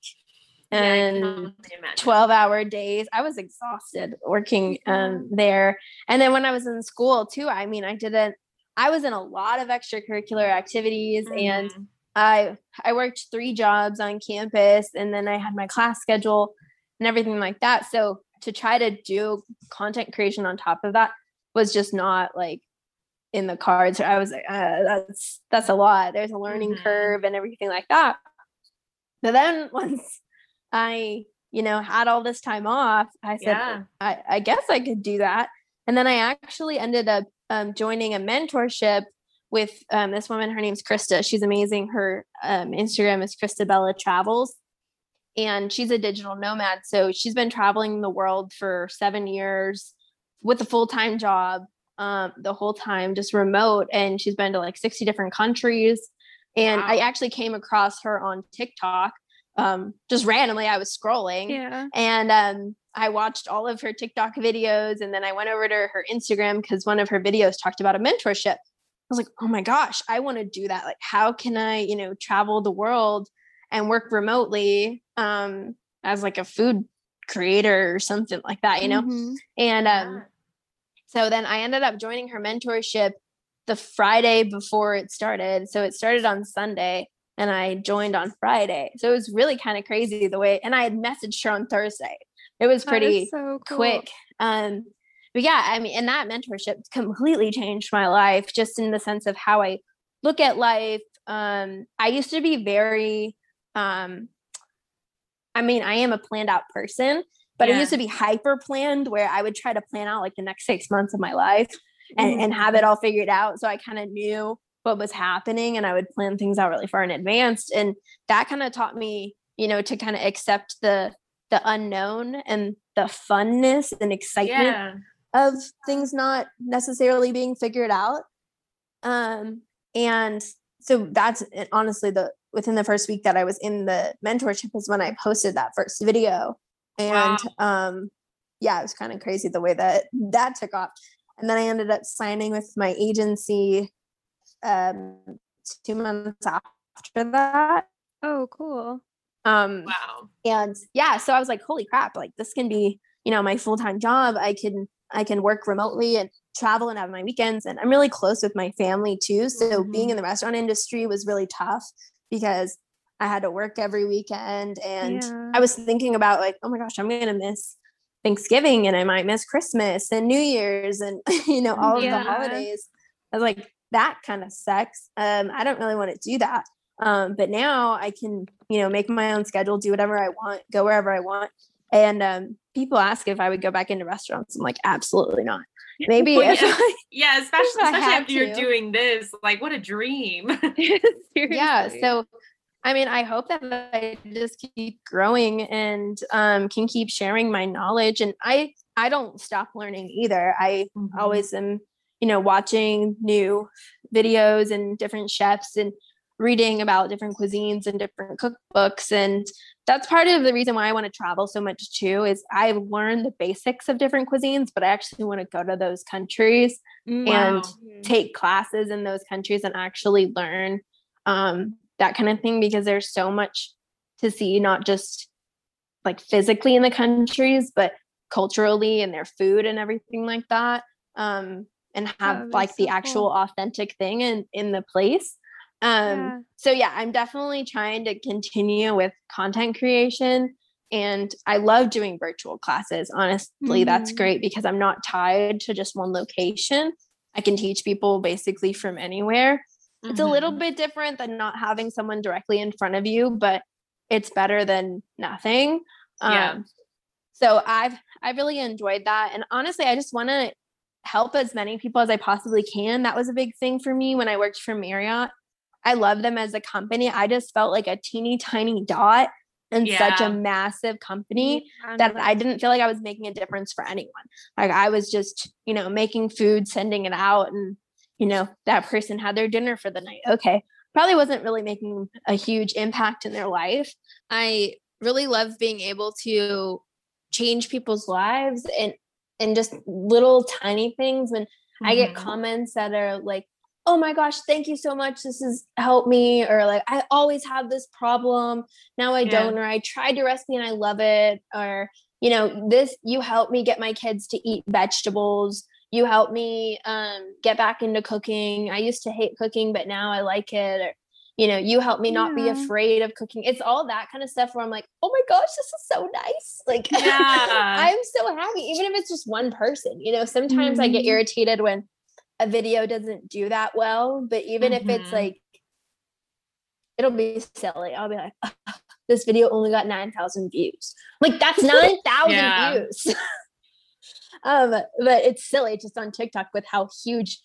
Yeah, and imagine. 12 hour days. I was exhausted working um, there. And then when I was in school too, I mean, I didn't, I was in a lot of extracurricular activities and Mhm. I I worked three jobs on campus and then I had my class schedule and everything like that. So to try to do content creation on top of that was just not like in the cards. I was like, uh, that's that's a lot. There's a learning Mhm. curve and everything like that. But then once I, you know, had all this time off, I said, Yeah. I, I guess I could do that. And then I actually ended up um, joining a mentorship with um, this woman. Her name's Krista. She's amazing. Her um, Instagram is Christabella Travels. And she's a digital nomad. So she's been traveling the world for seven years with a full time job um, the whole time, just remote. And she's been to like 60 different countries. And I actually came across her on TikTok um, just randomly. I was scrolling Yeah. and um, I watched all of her TikTok videos, and then I went over to her Instagram because one of her videos talked about a mentorship. I was like, oh my gosh, I want to do that. Like, how can I, you know, travel the world and work remotely um, as like a food creator or something like that, you know? Mhm. And um, Yeah. so then I ended up joining her mentorship the Friday before it started. So it started on Sunday and I joined on Friday. So it was really kind of crazy the way, and I had messaged her on Thursday. It was pretty so cool. quick. Um, but yeah, I mean, and that mentorship completely changed my life just in the sense of how I look at life. Um, I used to be very, um, I mean, I am a planned out person, but I used to be hyper planned where I would try to plan out like the next six months of my life and, and Mm-hmm. have it all figured out. So I kind of knew what was happening and I would plan things out really far in advance. And that kind of taught me, you know, to kind of accept the the unknown and the funness and excitement Yeah. of things not necessarily being figured out. Um, and so that's uh, honestly the within the first week that I was in the mentorship is when I posted that first video. And um yeah, it was kind of crazy the way that that took off. And then I ended up signing with my agency um two months after that. Oh, cool. Um Wow. and yeah so i was like holy crap like this can be you know my full-time job. I can i can work remotely and travel and have my weekends. And i'm really close with my family too so being in the restaurant industry was really tough because i had to work every weekend and Yeah. i was thinking about like oh my gosh i'm gonna miss thanksgiving and i might miss christmas and new year's and you know all of the holidays. I was like that kind of sucks. Um i don't really want to do that. Um but now i can you know make my own schedule do whatever i want go wherever i want and um people ask if i would go back into restaurants i'm like absolutely not maybe Well, yeah. I, Yeah, especially especially after you're doing this. Like, what a dream. yeah so I mean, I hope that I just keep growing and um, can keep sharing my knowledge. And I, I don't stop learning either. I Mhm. always am, you know, watching new videos and different chefs and reading about different cuisines and different cookbooks. And that's part of the reason why I want to travel so much too. Is I've learned the basics of different cuisines, but I actually want to go to those countries and take classes in those countries and actually learn um, that kind of thing because there's so much to see, not just like physically in the countries, but culturally and their food and everything like that. Um, and have like the so actual cool. authentic thing in in the place. Um, Yeah. so yeah, I'm definitely trying to continue with content creation. And I love doing virtual classes. Honestly, that's Mhm. great because I'm not tied to just one location. I can teach people basically from anywhere. It's a little Mhm. bit different than not having someone directly in front of you, but it's better than nothing. Yeah. Um, so I've I really enjoyed that, and honestly, I just want to help as many people as I possibly can. That was a big thing for me when I worked for Marriott. I love them as a company. I just felt like a teeny tiny dot in such a massive company I that I didn't feel like I was making a difference for anyone. Like I was just, you know, making food, sending it out, and you know, that person had their dinner for the night. Okay. Probably wasn't really making a huge impact in their life. I really love being able to change people's lives and and just little tiny things when I get Mhm. comments that are like, oh my gosh, thank you so much. This has helped me. Or like, I always have this problem. Now I Yeah. don't. Or I tried your recipe and I love it. Or, you know, this, you helped me get my kids to eat vegetables. You helped me um, get back into cooking. I used to hate cooking, but now I like it. Or, you know, you helped me not be afraid of cooking. It's all that kind of stuff where I'm like, oh my gosh, this is so nice. Like, Yeah. I'm so happy, even if it's just one person. You know, sometimes I get Mhm. irritated when a video doesn't do that well, but even if it's Mhm. like, it'll be silly. I'll be like, this video only got 9,000 views. Like, that's 9,000 Yeah. views. um, but it's silly just on TikTok with how huge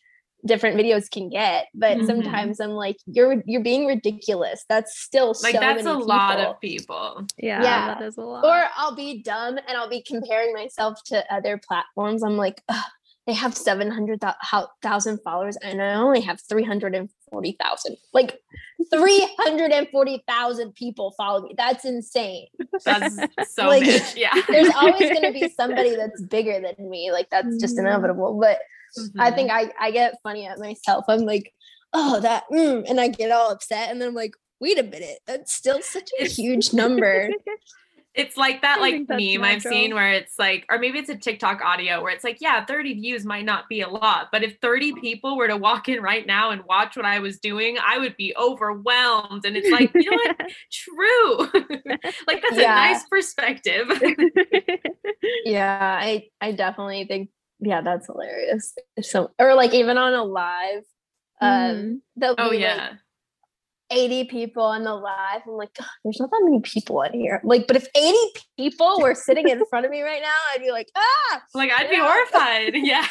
different videos can get. But Mhm. sometimes I'm like, you're you're being ridiculous. That's still like so that's many a lot of people. Yeah, Yeah. that is a lot. Or I'll be dumb and I'll be comparing myself to other platforms. I'm like, "Ugh, they have 700,000 followers and I only have 340,000. Like 340,000 people follow me. That's insane. That's so Like, much. Yeah. There's always going to be somebody that's bigger than me. Like that's just Mhm. inevitable. But I Mhm. think I, I get funny at myself. I'm like, oh, that, mm, and I get all upset. And then I'm like, wait a minute. That's still such a huge number. It's like that I like meme I've seen where it's like, or maybe it's a TikTok audio where it's like, yeah, 30 views might not be a lot, but if 30 people were to walk in right now and watch what I was doing, I would be overwhelmed. And it's like, you know what? True. like that's Yeah. a nice perspective. yeah i i definitely think yeah that's hilarious so or like even on a live um Mhm. there'll oh be like yeah. 80 people on the live i'm like "God, there's not that many people in here like but if 80 people were sitting in front of me right now i'd be like ah Like I'd be horrified. Yeah.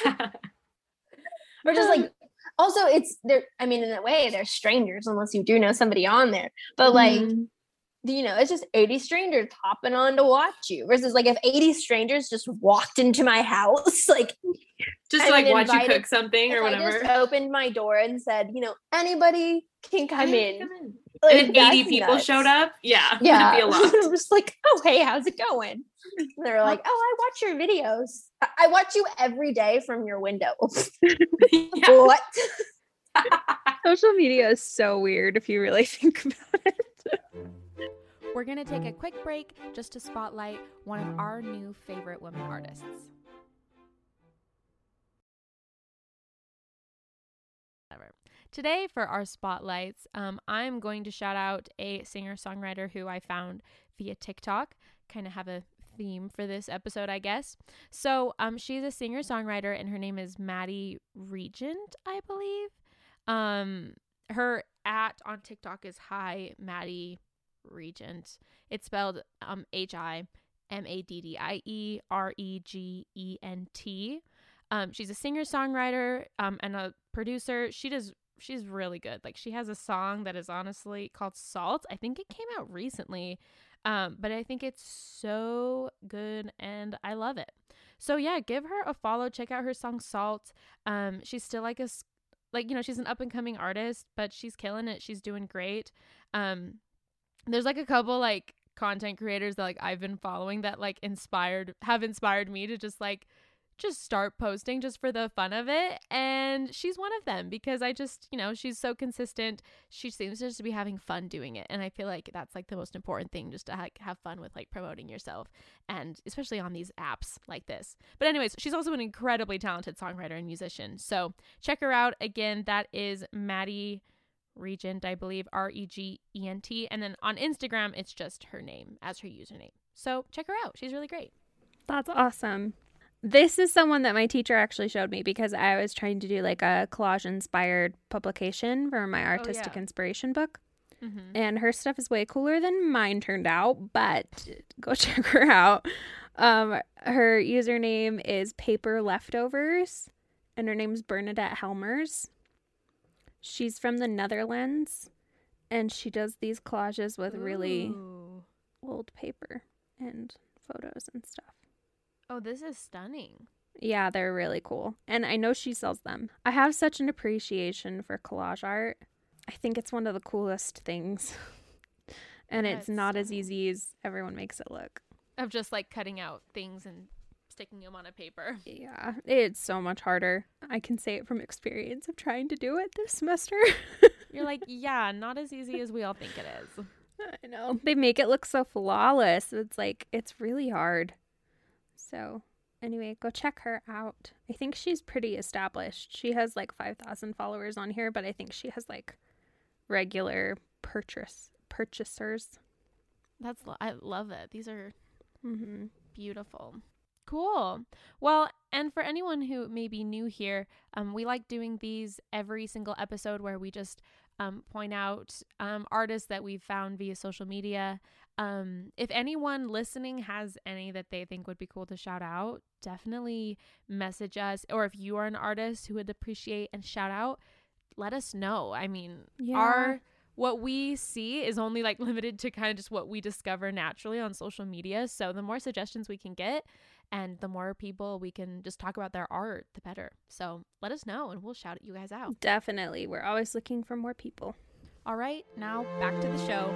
or just like also it's they're i mean in a way they're strangers unless you do know somebody on there but like Mhm. you know, it's just 80 strangers hopping on to watch you versus like if 80 strangers just walked into my house, like Just to like mean, watch you invited- cook something if or I whatever. just opened my door and said, you know, anybody can come Hey, in. come in. Like, and then 80 people nuts. showed up. Yeah. Yeah. Be a lot. I'm just like, oh, hey, how's it going? And they're like, oh, I watch your videos. I, I watch you every day from your window. what? Social media is so weird if you really think about it. We're going to take a quick break just to spotlight one of our new favorite women artists. Today, for our spotlights, um, I'm going to shout out a singer songwriter who I found via TikTok. Kind of have a theme for this episode, I guess. So, um, she's a singer songwriter, and her name is Maddie Regent, I believe. Um, her at on TikTok is Hi Maddie Regent. It's spelled um H I M A D D I E R E G E N T. Um, she's a singer songwriter um, and a producer. She does she's really good. Like she has a song that is honestly called Salt. I think it came out recently. Um, but I think it's so good and I love it. So yeah, give her a follow. Check out her song Salt. Um, she's still like a like you know she's an up and coming artist, but she's killing it. She's doing great. Um, there's like a couple like content creators that like I've been following that like inspired have inspired me to just like just start posting just for the fun of it. And she's one of them because I just, you know, she's so consistent. She seems just to be having fun doing it. And I feel like that's like the most important thing just to ha- have fun with like promoting yourself and especially on these apps like this. But, anyways, she's also an incredibly talented songwriter and musician. So check her out. Again, that is Maddie. Regent, I believe, R E G E N T. And then on Instagram, it's just her name as her username. So check her out. She's really great. That's awesome. This is someone that my teacher actually showed me because I was trying to do like a collage inspired publication for my artistic oh, yeah. inspiration book. Mm-hmm. And her stuff is way cooler than mine turned out, but go check her out. Um, her username is Paper Leftovers, and her name's Bernadette Helmers. She's from the Netherlands, and she does these collages with really old paper and photos and stuff. Oh, this is stunning. Yeah, they're really cool. And I know she sells them. I have such an appreciation for collage art. I think it's one of the coolest things. and Yeah, it's it's not as easy as everyone makes it look. Of just like cutting out things and sticking them on a paper. Yeah, it's so much harder. I can say it from experience of trying to do it this semester. You're like, yeah, not as easy as we all think it is. I know. They make it look so flawless. It's like, it's really hard. So, anyway, go check her out. I think she's pretty established. She has like 5,000 followers on here, but I think she has like regular purchase purchasers. That's lo- I love it. These are Mm-hmm. beautiful. Cool. Well, and for anyone who may be new here, um, we like doing these every single episode where we just um, point out um, artists that we've found via social media. Um, if anyone listening has any that they think would be cool to shout out, definitely message us. Or if you are an artist who would appreciate and shout out, let us know. I mean, Yeah. our what we see is only like limited to kind of just what we discover naturally on social media. So the more suggestions we can get and the more people we can just talk about their art, the better. So let us know and we'll shout you guys out. Definitely. We're always looking for more people. All right, now back to the show.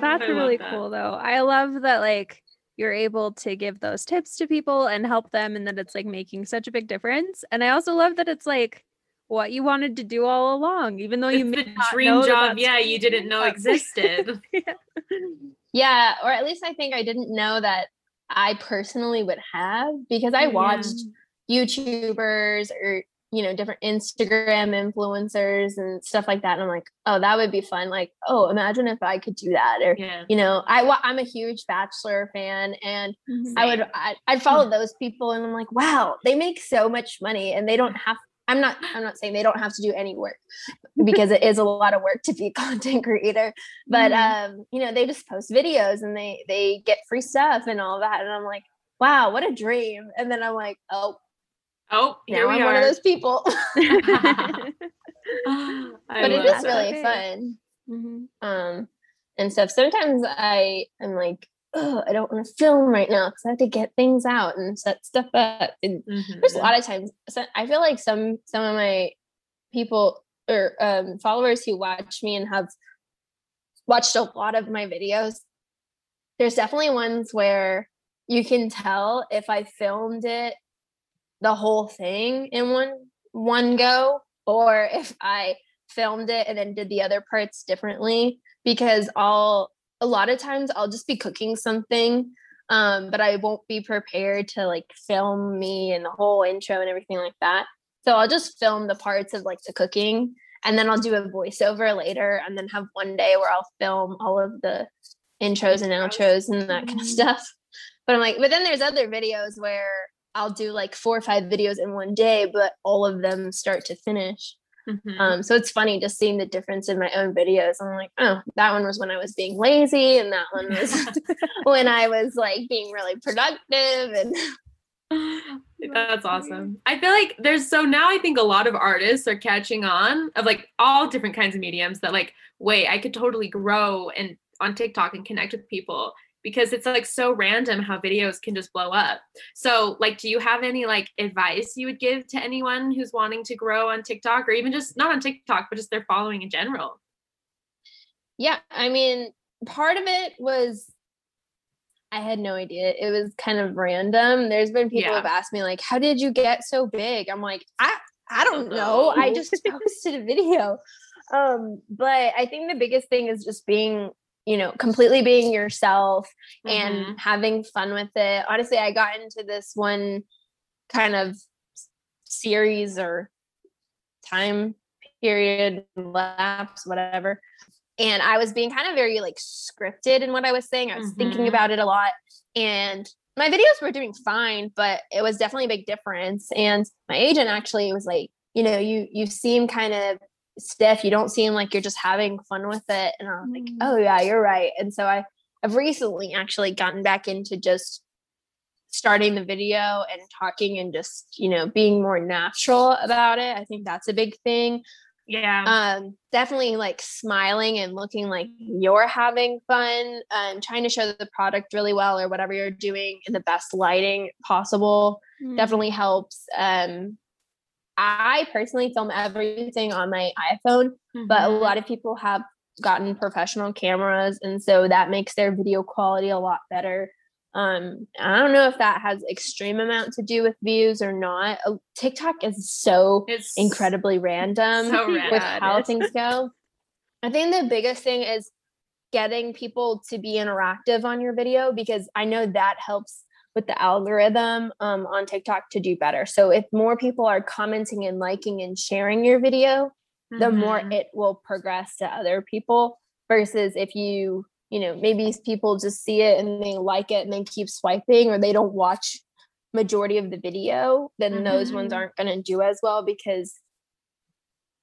That's I really that. cool though. I love that like you're able to give those tips to people and help them and that it's like making such a big difference. And I also love that it's like what you wanted to do all along, even though you It's may the not dream job, yeah, you didn't know existed. Yeah, or at least I think I didn't know that I personally would have because I Yeah. watched YouTubers or you know different Instagram influencers and stuff like that, and I'm like, oh, that would be fun. Like, oh, imagine if I could do that, or yeah. you know, I I'm a huge Bachelor fan, and Mhm. I would I, I'd follow those people, and I'm like, wow, they make so much money, and they don't have. I'm not. I'm not saying they don't have to do any work because it is a lot of work to be a content creator. But um, you know, they just post videos and they they get free stuff and all that, and I'm like, wow, what a dream. And then I'm like, oh, Oh, here now we I'm are. one of those people. But it is love that. really Okay. fun. Mhm. um and stuff sometimes i am like oh i don't want to film right now because i have to get things out and set stuff up. And there's a lot of times so i feel like some some of my people or um followers who watch me and have watched a lot of my videos there's definitely ones where you can tell if i filmed it the whole thing in one one go or if i filmed it and then did the other parts differently because I'll a lot of times I'll just be cooking something um but I won't be prepared to like film me and the whole intro and everything like that. So I'll just film the parts of like the cooking and then I'll do a voiceover later and then have one day where I'll film all of the intros and outros and that kind of Mhm. stuff. But I'm like but then there's other videos where I'll do like four or five videos in one day but all of them start to finish. Mhm. Um, so it's funny just seeing the difference in my own videos. I'm like, oh, that one was when I was being lazy, and that one was when I was like being really productive. And That's awesome. I feel like there's so now I think a lot of artists are catching on of like all different kinds of mediums that like, wait, I could totally grow and on TikTok and connect with people because it's like so random how videos can just blow up. So, like, do you have any like advice you would give to anyone who's wanting to grow on TikTok or even just not on TikTok, but just their following in general? Yeah, I mean, part of it was I had no idea. It was kind of random. There's been people yeah. have asked me like, "How did you get so big?" I'm like, "I I don't know. I just posted a video." Um, but I think the biggest thing is just being, you know, completely being yourself mm-hmm. and having fun with it. Honestly, I got into this one kind of series or time period lapse whatever and I was being kind of very like scripted in what I was saying. I was mm-hmm. thinking about it a lot and my videos were doing fine, but it was definitely a big difference. And my agent actually was like, you know, you you seem kind of stiff. You don't seem like you're just having fun with it. And I was like, mm. oh yeah, you're right. And so I I've recently actually gotten back into just starting the video and talking and just, you know, being more natural about it. I think that's a big thing yeah um definitely like smiling and looking like you're having fun and trying to show the product really well or whatever you're doing in the best lighting possible mm. definitely helps um i personally film everything on my iphone mm-hmm. but a mm-hmm. lot of people have gotten professional cameras and so that makes their video quality a lot better um, I don't know if that has extreme amount to do with views or not. Uh, TikTok is so it's incredibly random so with how things go. I think the biggest thing is getting people to be interactive on your video because I know that helps with the algorithm um, on TikTok to do better. So if more people are commenting and liking and sharing your video, mm-hmm. the more mm-hmm. it will progress to other people versus if you you know maybe people just see it and they like it and they keep swiping or they don't watch majority of the video then mm-hmm. those ones mm-hmm. aren't going to do as well because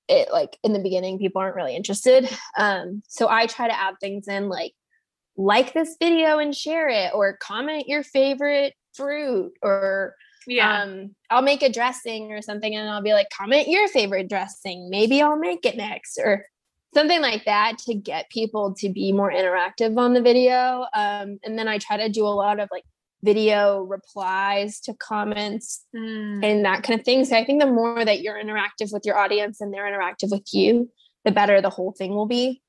it like in the beginning people aren't really interested um so i try to add things in like like this video and share it or comment your favorite fruit or yeah um i'll make a dressing or something and i'll be like comment your favorite dressing maybe i'll make it next or something like that to get people to be more interactive on the video. Um, and then I try to do a lot of like video replies to comments mm. and that kind of thing. So I think the more that you're interactive with your audience and they're interactive with you, the better the whole thing will be.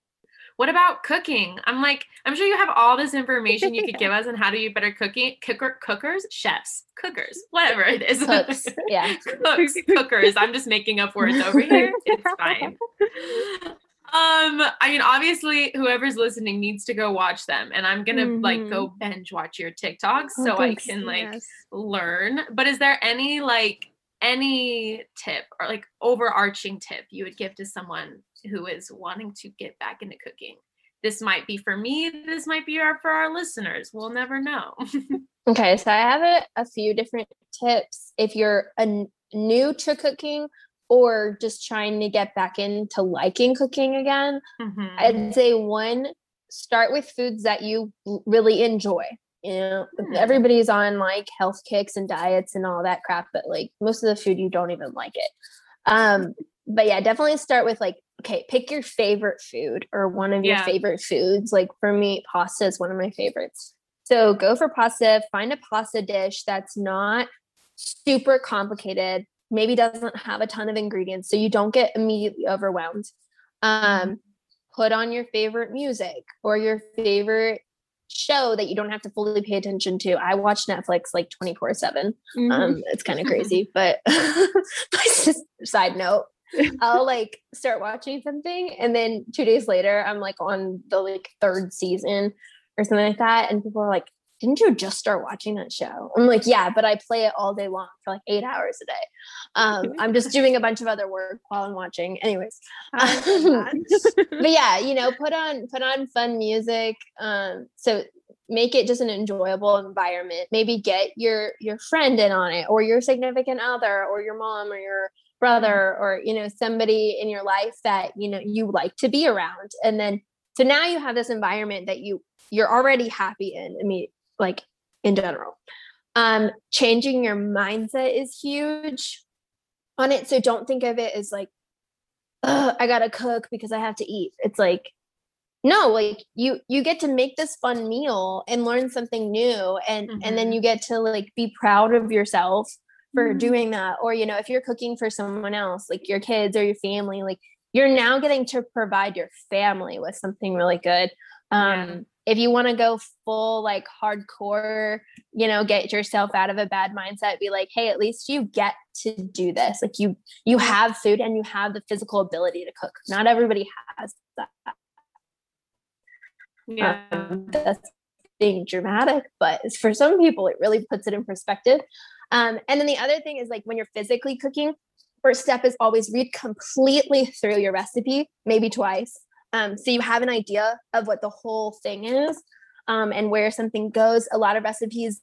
What about cooking? I'm like, I'm sure you have all this information you could give us on how to do better cooking. Cooker, cookers, chefs, cookers, whatever it is. Cooks, yeah. Cooks, cookers. I'm just making up words over here. It's fine. Um, I mean, obviously, whoever's listening needs to go watch them, and I'm gonna mm-hmm. like go mm-hmm. binge watch your TikToks oh, so thanks. I can like yes. learn. But is there any like any tip or like overarching tip you would give to someone who is wanting to get back into cooking? This might be for me. This might be our, for our listeners. We'll never know. okay, so I have a, a few different tips. If you're a new to cooking or just trying to get back into liking cooking again, mm-hmm. I'd say one, start with foods that you really enjoy. You know, mm. everybody's on like health kicks and diets and all that crap, but like most of the food you don't even like it. Um, but yeah, definitely start with like, okay, pick your favorite food or one of your yeah. favorite foods. Like for me, pasta is one of my favorites. So go for pasta, find a pasta dish that's not super complicated maybe doesn't have a ton of ingredients so you don't get immediately overwhelmed um, mm-hmm. put on your favorite music or your favorite show that you don't have to fully pay attention to i watch netflix like 24 7 mm-hmm. um, it's kind of crazy but just side note i'll like start watching something and then two days later i'm like on the like third season or something like that and people are like didn't you just start watching that show? I'm like, yeah, but I play it all day long for like eight hours a day. Um, I'm just doing a bunch of other work while I'm watching. Anyways, um, but yeah, you know, put on put on fun music. Um, so make it just an enjoyable environment. Maybe get your your friend in on it, or your significant other, or your mom, or your brother, or you know somebody in your life that you know you like to be around, and then so now you have this environment that you you're already happy in. I mean, like in general. Um, changing your mindset is huge on it. So don't think of it as like, I gotta cook because I have to eat. It's like, no, like you you get to make this fun meal and learn something new, and mm-hmm. and then mm-hmm. you get to like be proud of yourself for mm-hmm. doing that. Or you know, if you're cooking for someone else, like your kids or your family, like you're now getting to provide your family with something really good. Um, yeah if you want to go full like hardcore, you know, get yourself out of a bad mindset, be like, hey, at least you get to do this. Like you you have food and you have the physical ability to cook. Not everybody has that. Yeah. Um, that's being dramatic, but for some people it really puts it in perspective. Um, and then the other thing is like when you're physically cooking, first step is always read completely through your recipe, maybe twice um, so you have an idea of what the whole thing is um, and where something goes. A lot of recipes,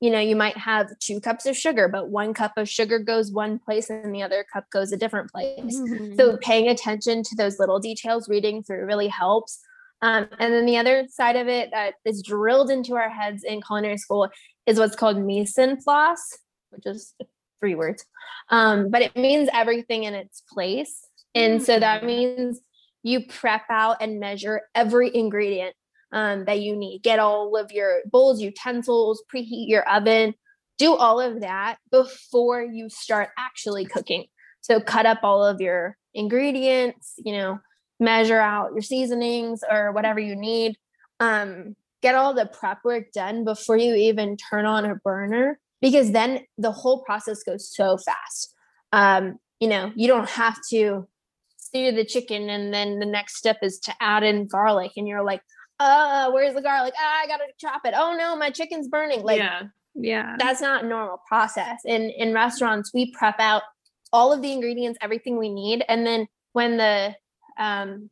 you know, you might have two cups of sugar, but one cup of sugar goes one place and the other cup goes a different place. Mm-hmm. So paying attention to those little details, reading through really helps. Um, and then the other side of it that is drilled into our heads in culinary school is what's called mise en place, which is three words, um, but it means everything in its place. And so that mm. means you prep out and measure every ingredient um, that you need. Get all of your bowls, utensils, preheat your oven, do all of that before you start actually cooking. So cut up all of your ingredients, you know, measure out your seasonings or whatever you need. Um, get all the prep work done before you even turn on a burner because then the whole process goes so fast. Um, you know, you don't have to sear the chicken and then the next step is to add in garlic and you're like uh where's the garlic? Ah, i gotta chop it. Oh no my chicken's burning. Like yeah. Yeah. that's not a normal process. In in restaurants we prep out all of the ingredients everything we need and then when the um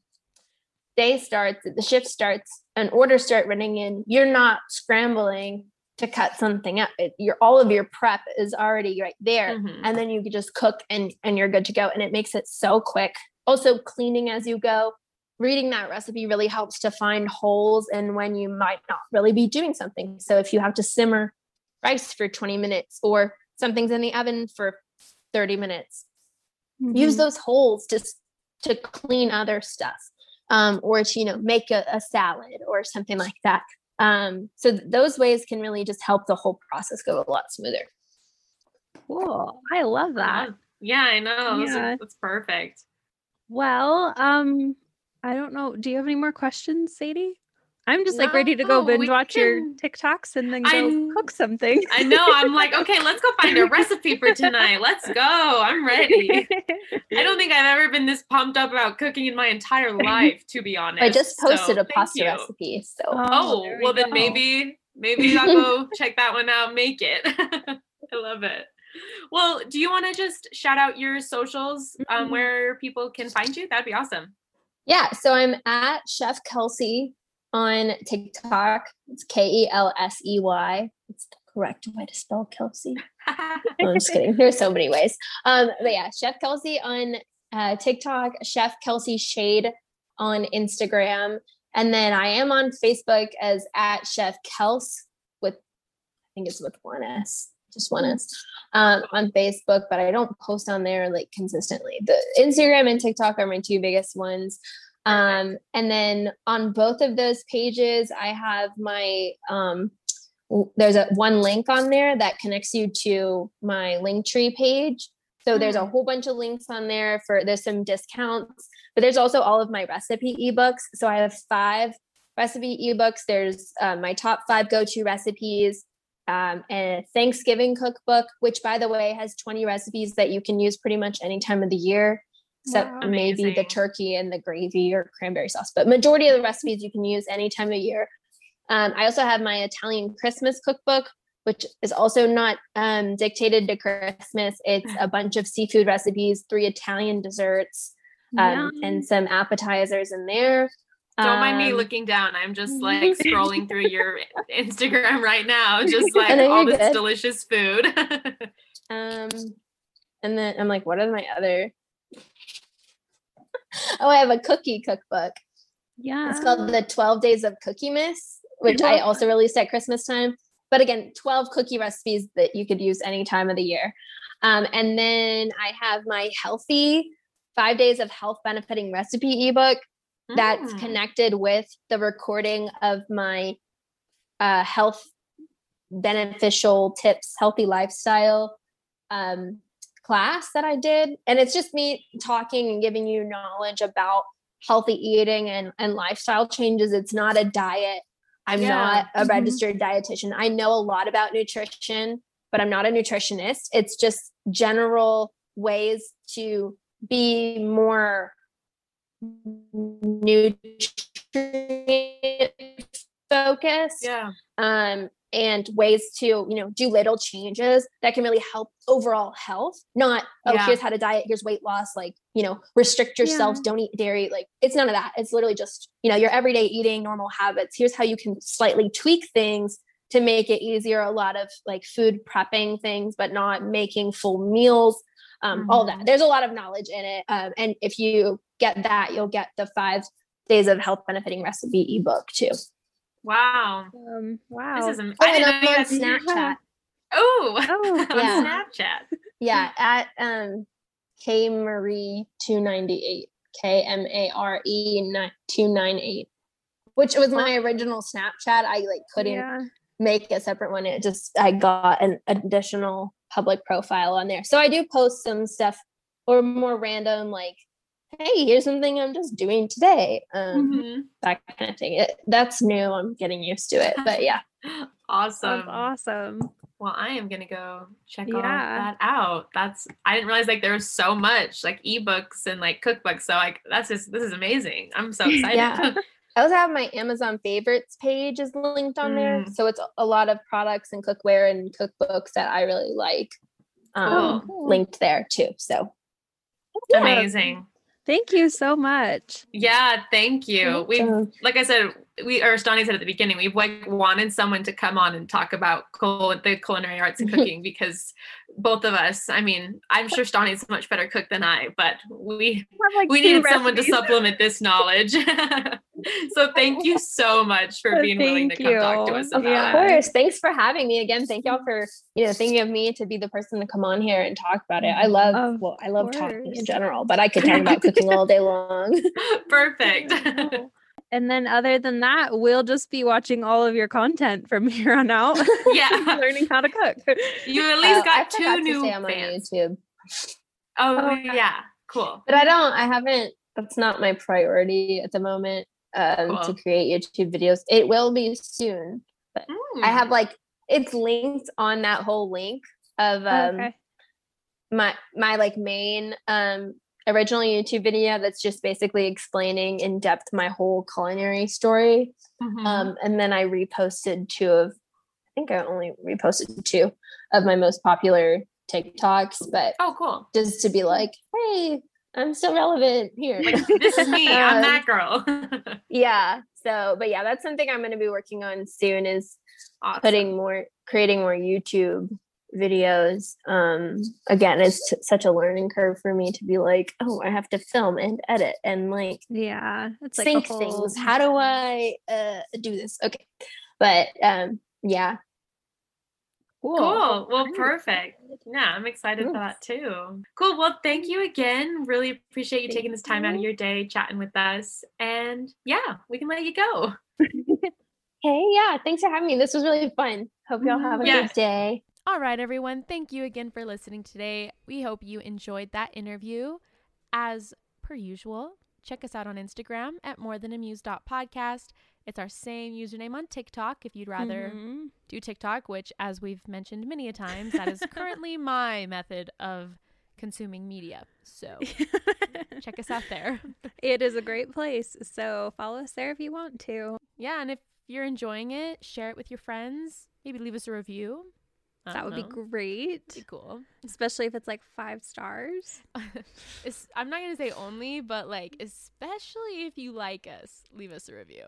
day starts the shift starts and orders start running in you're not scrambling to cut something up it, your all of your prep is already right there mm-hmm. and then you can just cook and and you're good to go and it makes it so quick also cleaning as you go reading that recipe really helps to find holes and when you might not really be doing something so if you have to simmer rice for 20 minutes or something's in the oven for 30 minutes mm-hmm. use those holes just to clean other stuff um, or to you know make a, a, salad or something like that um, so th- those ways can really just help the whole process go a lot smoother cool i love that yeah i know yeah. that's perfect well, um, I don't know. Do you have any more questions, Sadie? I'm just like ready to go binge watch can... your TikToks and then go I'm... cook something. I know. I'm like, okay, let's go find a recipe for tonight. Let's go. I'm ready. I don't think I've ever been this pumped up about cooking in my entire life, to be honest. I just posted so, a pasta recipe. So oh, oh we well go. then maybe maybe I'll go check that one out. Make it. I love it. Well, do you want to just shout out your socials um, mm-hmm. where people can find you? That'd be awesome. Yeah. So I'm at Chef Kelsey on TikTok. It's K E L S E Y. It's the correct way to spell Kelsey. no, I'm just kidding. There's so many ways. Um, but yeah, Chef Kelsey on uh, TikTok, Chef Kelsey Shade on Instagram. And then I am on Facebook as at Chef Kels with, I think it's with one S just one is um, on Facebook, but I don't post on there like consistently. The Instagram and TikTok are my two biggest ones. Um, and then on both of those pages, I have my um, there's a one link on there that connects you to my Linktree page. So there's a mm. whole bunch of links on there for there's some discounts, but there's also all of my recipe ebooks. So I have five recipe ebooks. There's uh, my top five go-to recipes um, and a Thanksgiving cookbook, which by the way has 20 recipes that you can use pretty much any time of the year, except wow, maybe the turkey and the gravy or cranberry sauce. But majority of the recipes you can use any time of year. Um, I also have my Italian Christmas cookbook, which is also not um, dictated to Christmas. It's a bunch of seafood recipes, three Italian desserts, um, and some appetizers in there. Don't mind me um, looking down. I'm just like scrolling through your Instagram right now, just like all this good. delicious food. um, and then I'm like, what are my other? Oh, I have a cookie cookbook. Yeah, it's called the 12 Days of Cookiemas, which I also released at Christmas time. but again, 12 cookie recipes that you could use any time of the year. Um, and then I have my healthy five days of health benefiting recipe ebook that's Mm. connected with the recording of my uh, health beneficial tips, healthy lifestyle um, class that I did. And it's just me talking and giving you knowledge about healthy eating and, and lifestyle changes. It's not a diet. I'm Yeah. not a Mhm. registered dietitian. I know a lot about nutrition, but I'm not a nutritionist. It's just general ways to be more nutrient focused Yeah. um, and ways to you know do little changes that can really help overall health not oh Yeah. here's how to diet here's weight loss like you know restrict yourself don't eat dairy like it's none of that. It's literally just you know your everyday eating normal habits. Here's how you can slightly tweak things to make it easier a lot of like food prepping things but not making full meals um, all that. There's a lot of knowledge in it um, and if you get that you'll get the five days of health benefiting recipe ebook too Wow. Um, wow. This is. am- oh I didn't know you had snapchat Oh. Oh, on yeah. Snapchat. Yeah, at um K Marie two ninety eight. K M A R E two nine eight. Which was my original Snapchat. I like couldn't yeah. make a separate one. It just I got an additional public profile on there. So I do post some stuff or more random like, hey, here's something I'm just doing today. Um Mhm. that kind of thing. It, that's new. I'm getting used to it. But yeah. Awesome. That's awesome. Well, I am gonna go check all that out. That's I didn't realize like there was so much like ebooks and like cookbooks. So like that's just this is amazing. I'm so excited. Yeah. I also have my Amazon favorites page is linked on there. Mm. So it's a lot of products and cookware and cookbooks that I really like um, Cool. linked there too. So Amazing. Thank you so much. Yeah, thank you. We've um, like I said, we or Stani said at the beginning, we've like wanted someone to come on and talk about cul- the culinary arts and cooking because both of us, I mean, I'm sure Stani's a much better cook than I, but we we needed someone to supplement this knowledge. so thank you so much for being willing to Thank come talk to us Of about of Yeah. it. course, thanks for having me again. Thank y'all for you know thinking of me to be the person to come on here and talk about it. I mm-hmm. love Of well, I love talking in general, but I could talk about cooking all day long. Perfect. And then other than that, we'll just be watching all of your content from here on out. Yeah. Learning how to cook. you at Oh, least I got forgot two to new say I'm on fans. YouTube. Oh, Oh, yeah. Cool. but I don't. I haven't. That's not my priority at the moment. Um, Cool. to create YouTube videos. It will be soon. I Mm. have like it's linked on that whole link of um okay. my my like main um original YouTube video that's just basically explaining in depth my whole culinary story. Mhm. Um, and then I reposted two of, I think I only reposted two of my most popular TikToks, but oh, cool. just to be like, hey, I'm still relevant here. Like this is me. I'm Um, that girl. yeah. So, but yeah, that's something I'm going to be working on soon is Awesome. putting more, creating more YouTube videos. Um, again, it's t- such a learning curve for me to be like, oh, I have to film and edit and like Yeah. It's like whole- things. How do I uh, do this? Okay. But um, yeah. Cool. Cool. Well, Nice. perfect. Yeah, I'm excited for that too. Cool. Well, thank you again. Really appreciate you Thank taking this time out of your day chatting with us. And yeah, we can let you go. Hey, yeah. Thanks for having me. This was really fun. Hope y'all have a Yeah. good day. All right, everyone. Thank you again for listening today. We hope you enjoyed that interview. As per usual, check us out on Instagram at more than amuse.podcast. It's our same username on TikTok if you'd rather Mhm. do TikTok, which, as we've mentioned many a times, that is currently my method of consuming media. So check us out there. it is a great place. So follow us there if you want to. Yeah, and if you're enjoying it, share it with your friends. Maybe leave us a review. That would be great. Be cool. Especially if it's like five stars. I'm not gonna say only, but like especially if you like us, leave us a review.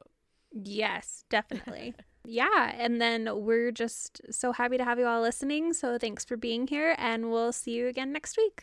Yes, definitely. yeah. And then we're just so happy to have you all listening. So thanks for being here, and we'll see you again next week.